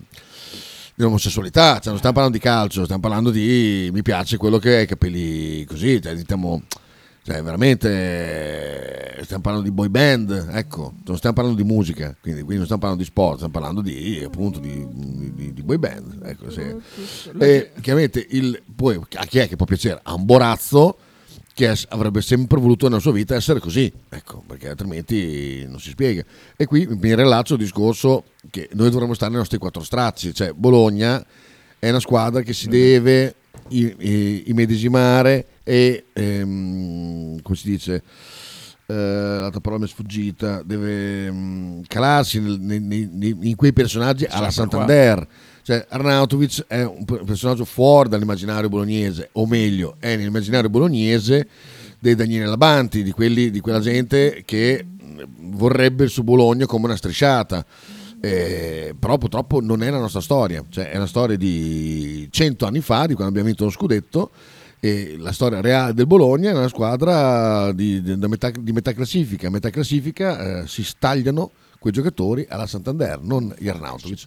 nell'omosessualità, cioè non stiamo parlando di calcio, stiamo parlando di mi piace quello che ha i capelli così, cioè, diciamo, cioè veramente stiamo parlando di boy band, ecco, non stiamo parlando di musica, quindi, quindi non stiamo parlando di sport, stiamo parlando di appunto di, di- di boy band, ecco, sì. E chiaramente il, poi a chi è che può piacere? A un borazzo che avrebbe sempre voluto nella sua vita essere così, ecco, perché altrimenti non si spiega. E qui mi rilaccio al discorso che noi dovremmo stare nei nostri quattro stracci, cioè Bologna è una squadra che si deve i- i- immedesimare e, ehm, come si dice, eh, l'altra parola mi è sfuggita, deve mm, calarsi nel- nei- nei- in quei personaggi alla Sempre qua. Santander. Cioè, Arnautovic è un per- personaggio fuori dall'immaginario bolognese, o meglio, è nell'immaginario bolognese dei Daniele Labanti, di, quelli, di quella gente che mh, vorrebbe suo Bologna come una strisciata. Eh, però purtroppo non è la nostra storia, cioè è una storia di cento anni fa, di quando abbiamo vinto lo scudetto, e la storia reale del Bologna è una squadra di, di- da metà, di metà classifica. A metà classifica eh, si stagliano quei giocatori alla Santander, non gli Arnautovic.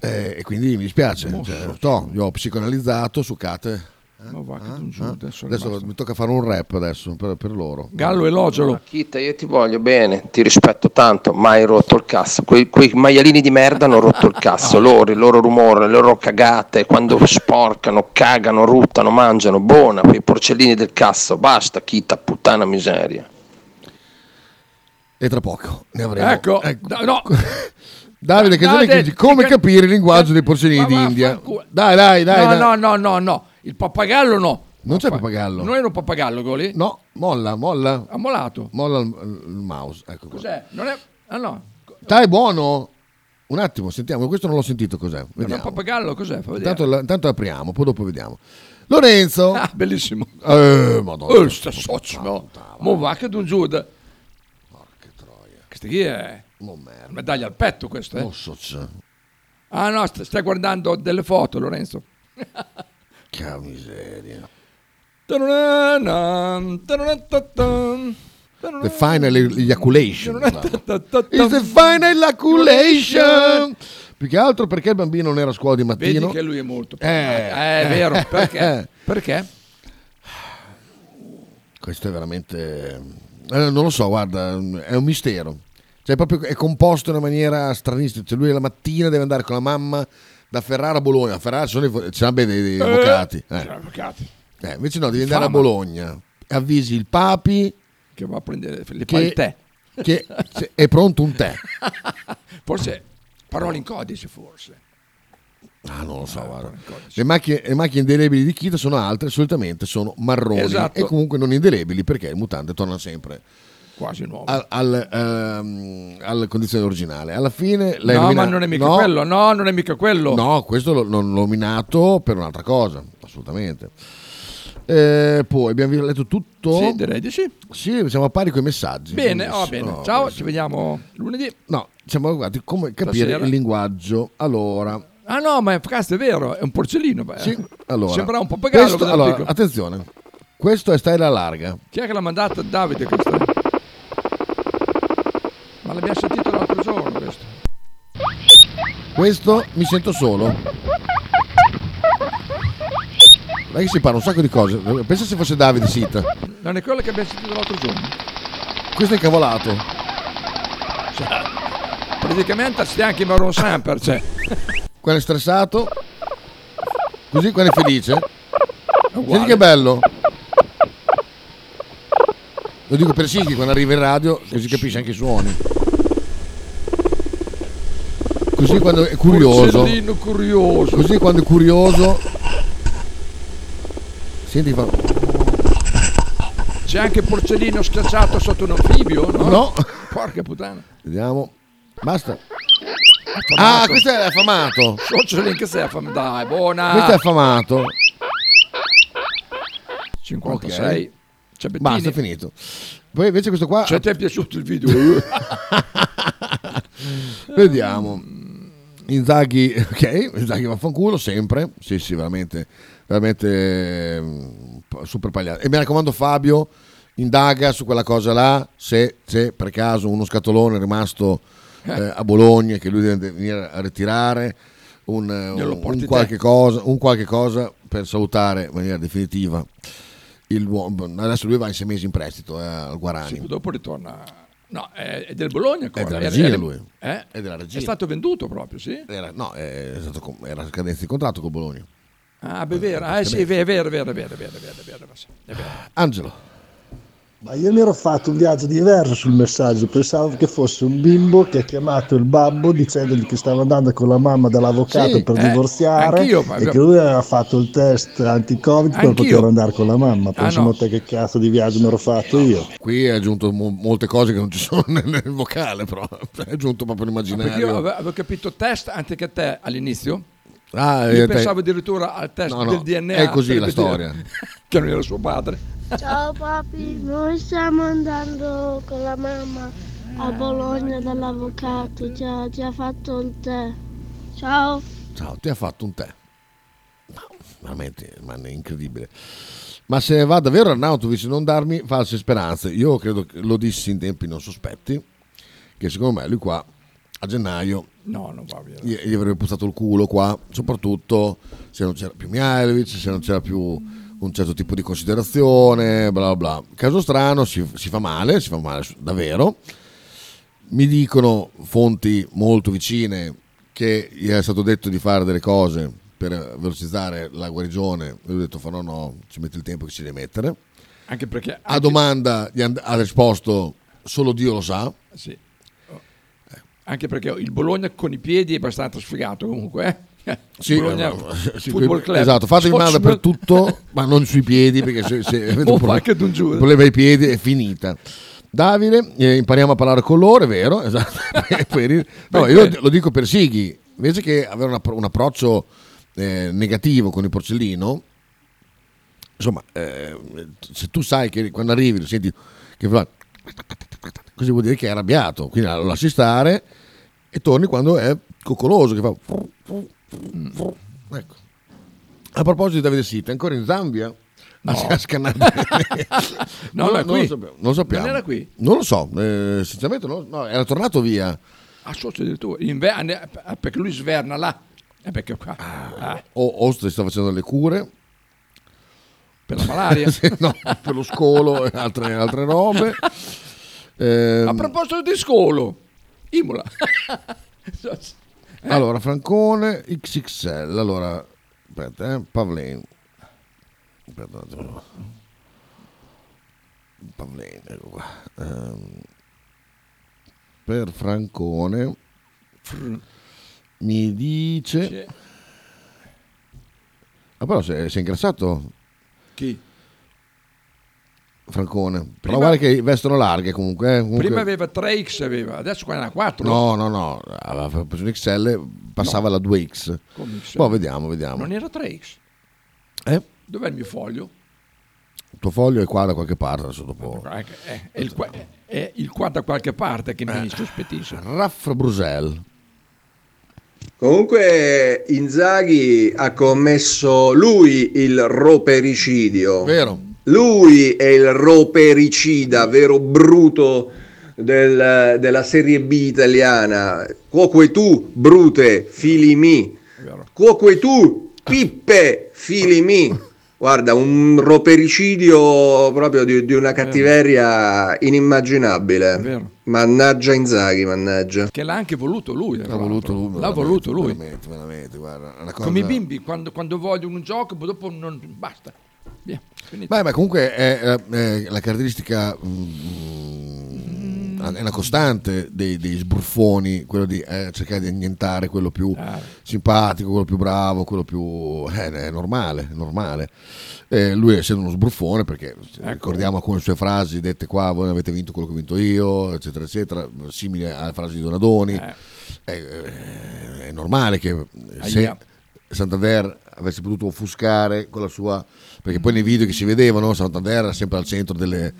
Eh, e quindi mi dispiace, cioè, to, io ho psicoanalizzato, succate. Ma va non giù, Ah, adesso Adesso mi tocca fare un rap adesso per, per loro. Gallo elogialo. Kita, io ti voglio bene, ti rispetto tanto, mai rotto il cazzo. Quei, quei maialini di merda hanno rotto il cazzo, loro, il loro rumore, le loro cagate, quando sporcano, cagano, ruttano, mangiano, buona, quei porcellini del cazzo, basta, Kita, puttana miseria. E tra poco ne avremo. Ecco, da- no. Davide che Davide, dice come capire il linguaggio dei porcellini d'India. Dai, dai, dai. no, dai. no, no, no, no. Il pappagallo no. Non c'è pappagallo. Non era un pappagallo quello lì? No, molla, molla. Ha mollato. Molla il, il mouse. Ecco qua. Cos'è? Non è... Ah no. Dai, buono. Un attimo, sentiamo. Questo non l'ho sentito cos'è. È un Vediamo. pappagallo, cos'è? Intanto, intanto apriamo, poi dopo vediamo. Lorenzo. Ah, bellissimo. Eh, madonna. Oh, sta socio, mo. Mo va che d'un giuda. Porca troia. Questo qui è... Medaglia al petto questo, eh. Oh, socio. Ah no, st- stai guardando delle foto, Lorenzo. Che miseria. The final ejaculation. Ta-na-na-ta-ta-tam. It's the final ejaculation. Più che altro perché il bambino non era a scuola di mattino. Vedi che lui è molto... Eh, Eh, è vero. Perché? Perché? Questo è veramente... eh, non lo so, guarda, è un mistero. Cioè, proprio è composto in una maniera stranissima. Cioè, lui la mattina deve andare con la mamma da Ferrara a Bologna. A Ferrara ci sono i- ci dei, dei Eh, avvocati. Eh. avvocati. Eh, invece no, devi andare a Fama. Bologna. Avvisi il papi Che va a prendere... Le che, fa il tè. che è pronto un tè. Forse parole in codice, forse. Ah, non lo so, guarda. Le macchine, le macchine indelebili di Kita sono altre, solitamente sono marroni Esatto. e comunque non indelebili perché il mutante torna sempre Quasi nuovo. al, al, ehm, alla condizione originale. Alla fine l'hai No, nomina- ma non è mica no, quello. No, non è mica quello. No, questo l'ho, l'ho nominato per un'altra cosa, assolutamente. Eh, poi abbiamo letto tutto. Sì, direi di sì. Sì, siamo a pari con i messaggi. Bene, oh, bene. No, Ciao, ci vediamo lunedì. No, siamo guardati come capire Stasera. il linguaggio. Allora, Ah no, ma cazzo è vero, è un porcellino. sì, allora Sembra un pappagallo. questo- vedo allora, attenzione, questo è stella larga. Chi è che l'ha mandato? Davide questo? L'abbiamo sentito l'altro giorno questo. Questo mi sento solo. È che si parla un sacco di cose. Pensa se fosse Davide Sita. Non è quello che abbiamo sentito l'altro giorno. Questo è incavolato. Cioè, praticamente stai anche in marron samper, cioè. Quello è stressato. Così quello è felice. uguale. Senti che bello. Lo dico per Sighi quando arriva in radio, così capisce anche i suoni. Così quando è curioso. Porcellino curioso. Così quando è curioso. Senti fa. C'è anche porcellino schiacciato sotto un anfibio, no? No. Porca puttana. Vediamo. Basta. Affamato. Ah, questo è affamato. Porcellino che sei affamato? Dai, buona. Questo è affamato. 56. Ok. C'è Bettini. Basta, è finito. Poi invece questo qua. Se ti è piaciuto il video? Vediamo. Inzaghi, ok, Inzaghi vaffanculo sempre. Sì, sì, veramente, veramente mm, super pagliato. E mi raccomando Fabio, indaga su quella cosa là, se c'è per caso uno scatolone rimasto eh, a Bologna che lui deve venire a ritirare, un, un- un qualche cosa, un qualche cosa per salutare in maniera definitiva il. Adesso lui va in sei mesi in prestito eh, al Guarani. Sì, dopo ritorna. No, è del Bologna. Come? È della regia era, lui. Eh? È della regia. È stato venduto proprio, sì? Era, no, è stato, era scadenza di contratto con Bologna. Ah, beh, vero. Ah, sì, è vero, è vero, è vero, è vero, è vero, è vero. Angelo. Ma io mi ero fatto un viaggio diverso sul messaggio, pensavo che fosse un bimbo che ha chiamato il babbo dicendogli che stava andando con la mamma dall'avvocato Sì, per eh, divorziare e che lui aveva fatto il test anti-covid per Anch'io. poter andare con la mamma. Ah, Pensiamo no. a te che cazzo di viaggio mi ero fatto io. Qui hai aggiunto mo- molte cose che non ci sono nel, nel vocale, però hai aggiunto proprio Ma Perché io l'immaginario. avevo, avevo capito test anche te all'inizio. Ah, io eh, te- pensavo addirittura al test No, no, del DNA. è così la storia. Che non era suo padre. Ciao papi, noi stiamo andando con la mamma a Bologna dall'avvocato, ci ha, ci ha fatto il tè. Ciao. Ciao, ti ha fatto un tè. Ma, veramente, ma è incredibile. Ma se va davvero Arnautovic non darmi false speranze, io credo che lo dissi in tempi non sospetti, che secondo me lui qua a gennaio No, non va via. gli, gli avrebbe puzzato il culo qua, soprattutto se non c'era più Mihailovic, se non c'era più un certo tipo di considerazione, bla bla bla. Caso strano, si, si fa male, si fa male davvero. Mi dicono fonti molto vicine che gli è stato detto di fare delle cose per velocizzare la guarigione. Lui ha detto: fa no, no, ci metti il tempo che ci devi mettere. Anche perché... A domanda ha risposto: solo Dio lo sa. Sì. Anche perché il Bologna con i piedi è abbastanza sfigato comunque. Eh? Sì, Bologna eh, sì, Football Club. esatto, fatevi male Sport- dappertutto, ma non sui piedi, perché se, se avete Oh, un problema, un problema ai piedi è finita. Davide, eh, impariamo a parlare con loro, è vero? Esatto. No, io lo dico per Sighi, invece che avere un approccio eh, negativo con il porcellino, insomma, eh, se tu sai che quando arrivi lo senti che fa così vuol dire che è arrabbiato, quindi lo lasci stare e torni quando è coccoloso, che fa... Ecco. A proposito di Davide Sita, ancora in Zambia? No. Ha scannato. No, non, non qui. lo sappiamo, non lo sappiamo. Non era qui? Non lo so, eh, sinceramente no, no, era tornato via. Ah, socio addirittura. Inver- eh, perché lui sverna là. E perché qua... ah, O Ostre sta facendo le cure. per la malaria. No, per lo scolo e altre, altre robe. Ehm, A proposito di scolo, Imola. Eh? Allora, Francone XXL. Allora, aspetta, eh, Pavlen. Aspetta. Pavlen, ecco qua. Ehm, per Francone mi dice Ah, però si è, si è ingrassato Chi? Francone. Però Prima- guarda che vestono larghe comunque. eh, comunque- Prima aveva 3X, aveva, adesso qua ne ha 4. No, no, no, aveva preso un XL, passava alla 2X. Come XL? Poi vediamo, vediamo. Non era 3X. Eh? Dov'è il mio foglio? Il tuo foglio è qua da qualche parte, adesso dopo. Eh, È, è il, qua, è il qua da qualche parte che mi sospettisce. Raff Bruxelles. Comunque Inzaghi ha commesso lui il ropericidio. Vero. Lui è il ropericida, vero bruto del- della Serie B italiana. Cuoque tu, brute, fili mi. Cuoque tu, pippe, fili mi. Guarda, un ropericidio proprio di, di una cattiveria inimmaginabile. vero. Mannaggia Inzaghi, mannaggia. Che l'ha anche voluto lui. L'ha voluto lui. L'ha veramente, voluto lui. Veramente, veramente, guarda, una cosa- Come i bimbi, quando, quando vogliono un gioco, poi dopo non basta. Beh, ma comunque è, è- è la caratteristica, mm, è una costante dei, dei sbruffoni, quello di eh, cercare di annientare quello più Ah. simpatico, quello più bravo, quello più... eh, è normale, è normale. Eh, lui essendo uno sbruffone, perché Ecco. ricordiamo alcune sue frasi dette qua, voi avete vinto quello che ho vinto io, eccetera, eccetera, simili alle frasi di Donadoni. Eh. È, è- è normale che se Aia. Santander avesse potuto offuscare con la sua perché poi nei video che si vedevano Santander era sempre al centro delle,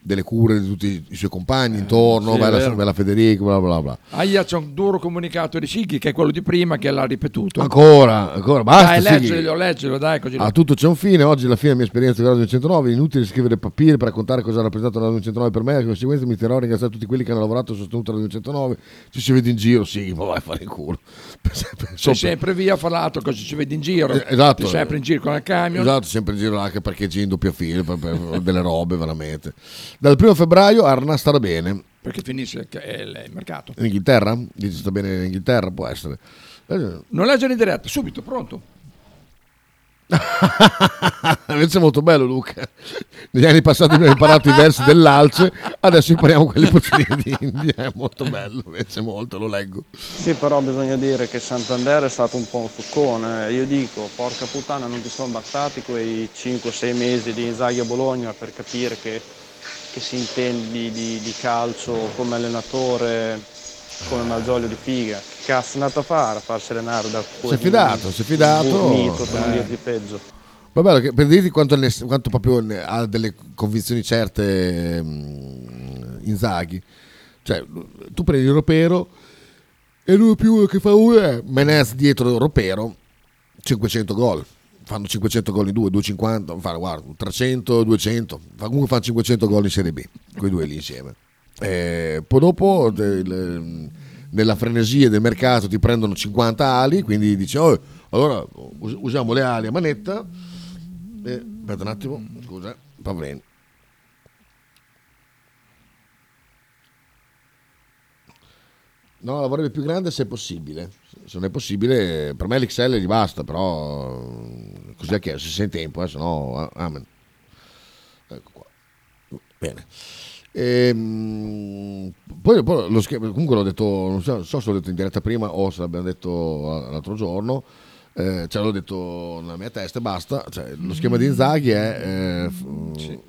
delle cure di tutti i suoi compagni intorno, Eh, sì, è bella, bella Federico, bla bla bla. Aia c'è un duro comunicato di Sighi che è quello di prima che l'ha ripetuto. Ancora, ancora, basta. Dai, Sighi. leggilo, leggilo, dai, così. A tutto c'è un fine, oggi la fine della mia esperienza con Radio 109, inutile scrivere papiri per raccontare cosa ha rappresentato Radio 109 per me, di conseguenza mi terrò a ringraziare tutti quelli che hanno lavorato e sostenuto Radio 109, ci si vede in giro, sì, ma vai a fare il culo. Sei sempre via a fare l'altro, così ci vedi in giro. Eh, esatto. Sei sempre in giro con il camion. Esatto, sempre in giro anche parcheggi in doppia fila, per- per delle robe veramente. Dal primo febbraio Arna starà bene. Perché finisce il, mercato. In Inghilterra? Dici sta bene in Inghilterra? Può essere. Eh, Non leggere in diretta, subito, pronto. Invece è molto bello Luca. Negli anni passati abbiamo imparato i versi dell'Alce, adesso impariamo quelli di India. È molto bello, invece molto, lo leggo. Sì, però bisogna dire che Santander è stato un po' un succone. Io dico, porca puttana, non ti sono bastati quei 5-6 mesi di Inzaghi a Bologna per capire che, che si intendi di, di calcio come allenatore, come Malgioglio di figa. Che cazzo è andato a fare a farsi allenare da quel Si è fidato, si è fidato. mito, per non Eh. dirti peggio. Va bene, che- per dirti quanto, ne- quanto proprio ne- ha delle convinzioni certe mm, Inzaghi. Cioè, tu prendi il Ropero e lui più che fa uno è Menez dietro Ropero, 500 gol. Fanno 500 gol in due, 250, fanno, guarda, 300, 200. Fa- Comunque fanno 500 gol in Serie B, quei due lì insieme. Eh, poi dopo, del- nella frenesia del mercato, ti prendono 50 ali, quindi dici, oh, allora us- usiamo le ali a manetta. Eh, aspetta un attimo, scusa, Pavlen. No, la vorrebbe più grande se è possibile. Se non è possibile, per me l'XL gli basta, però così ha chiesto, se sei in tempo, eh, se no, ah, amen. Ecco qua. Bene. Ehm, poi, poi lo schema, comunque l'ho detto, non so, so se l'ho detto in diretta prima o se l'abbiamo detto l'altro giorno, eh, ce l'ho detto nella mia testa e basta. Cioè, lo schema di Inzaghi è eh, f- gio-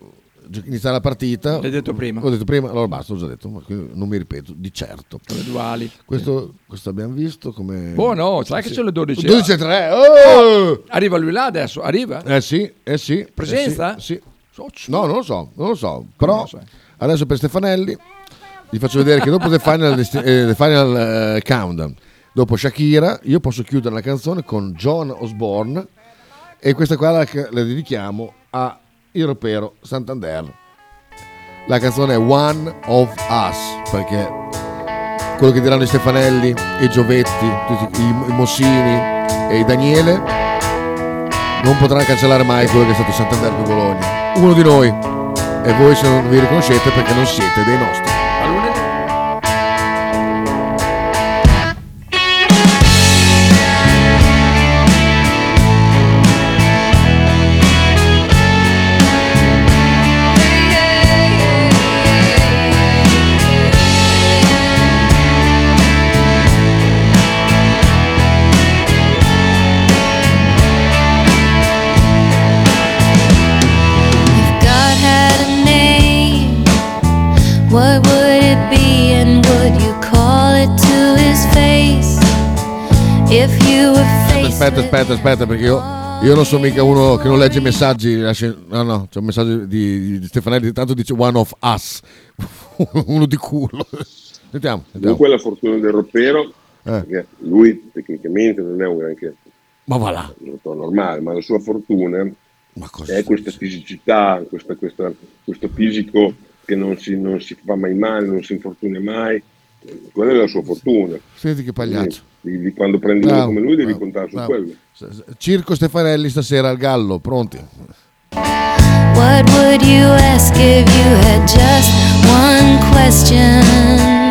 iniziare la partita. L'hai detto prima. L'ho detto prima, allora basta, l'ho già detto, ma non mi ripeto, di certo. Le duali. Questo, questo abbiamo visto come... Oh no, sai che Sì. c'è le 12. 12 e 3, oh! Arriva lui là adesso, arriva? Eh sì, eh sì. Presenza? Eh sì, sì. No, non lo so, non lo so. Però adesso per Stefanelli vi faccio vedere che dopo The Final, eh, The Final, eh, Countdown, dopo Shakira, io posso chiudere la canzone con John Osborne e questa qua la, la dedichiamo a Europero Santander. La canzone è One of Us, perché quello che diranno i Stefanelli i Giovetti, tutti i, i Mossini e i Daniele non potrà cancellare mai quello che è stato Santander di Bologna. Uno di noi. E voi se non vi riconoscete perché non siete dei nostri. Aspetta, aspetta, aspetta, perché io, io non sono mica uno che non legge i messaggi. lascia- No, no, c'è un messaggio di, di Stefanelli, tanto dice one of us, uno di culo. Sentiamo, sentiamo. Comunque la fortuna del ropero, perché lui tecnicamente non è un granché Ma va là. normale, ma la sua fortuna è questa fisicità, questa- questa- questo fisico che non si, non si fa mai male, non si infortuna mai. Quella è la sua fortuna. Senti che pagliaccio. Di, di quando prendi uno Bravo, come lui devi bravo, contare su bravo. quello. Circo Stefanelli stasera al Gallo, pronti? What would you ask if you had just one question?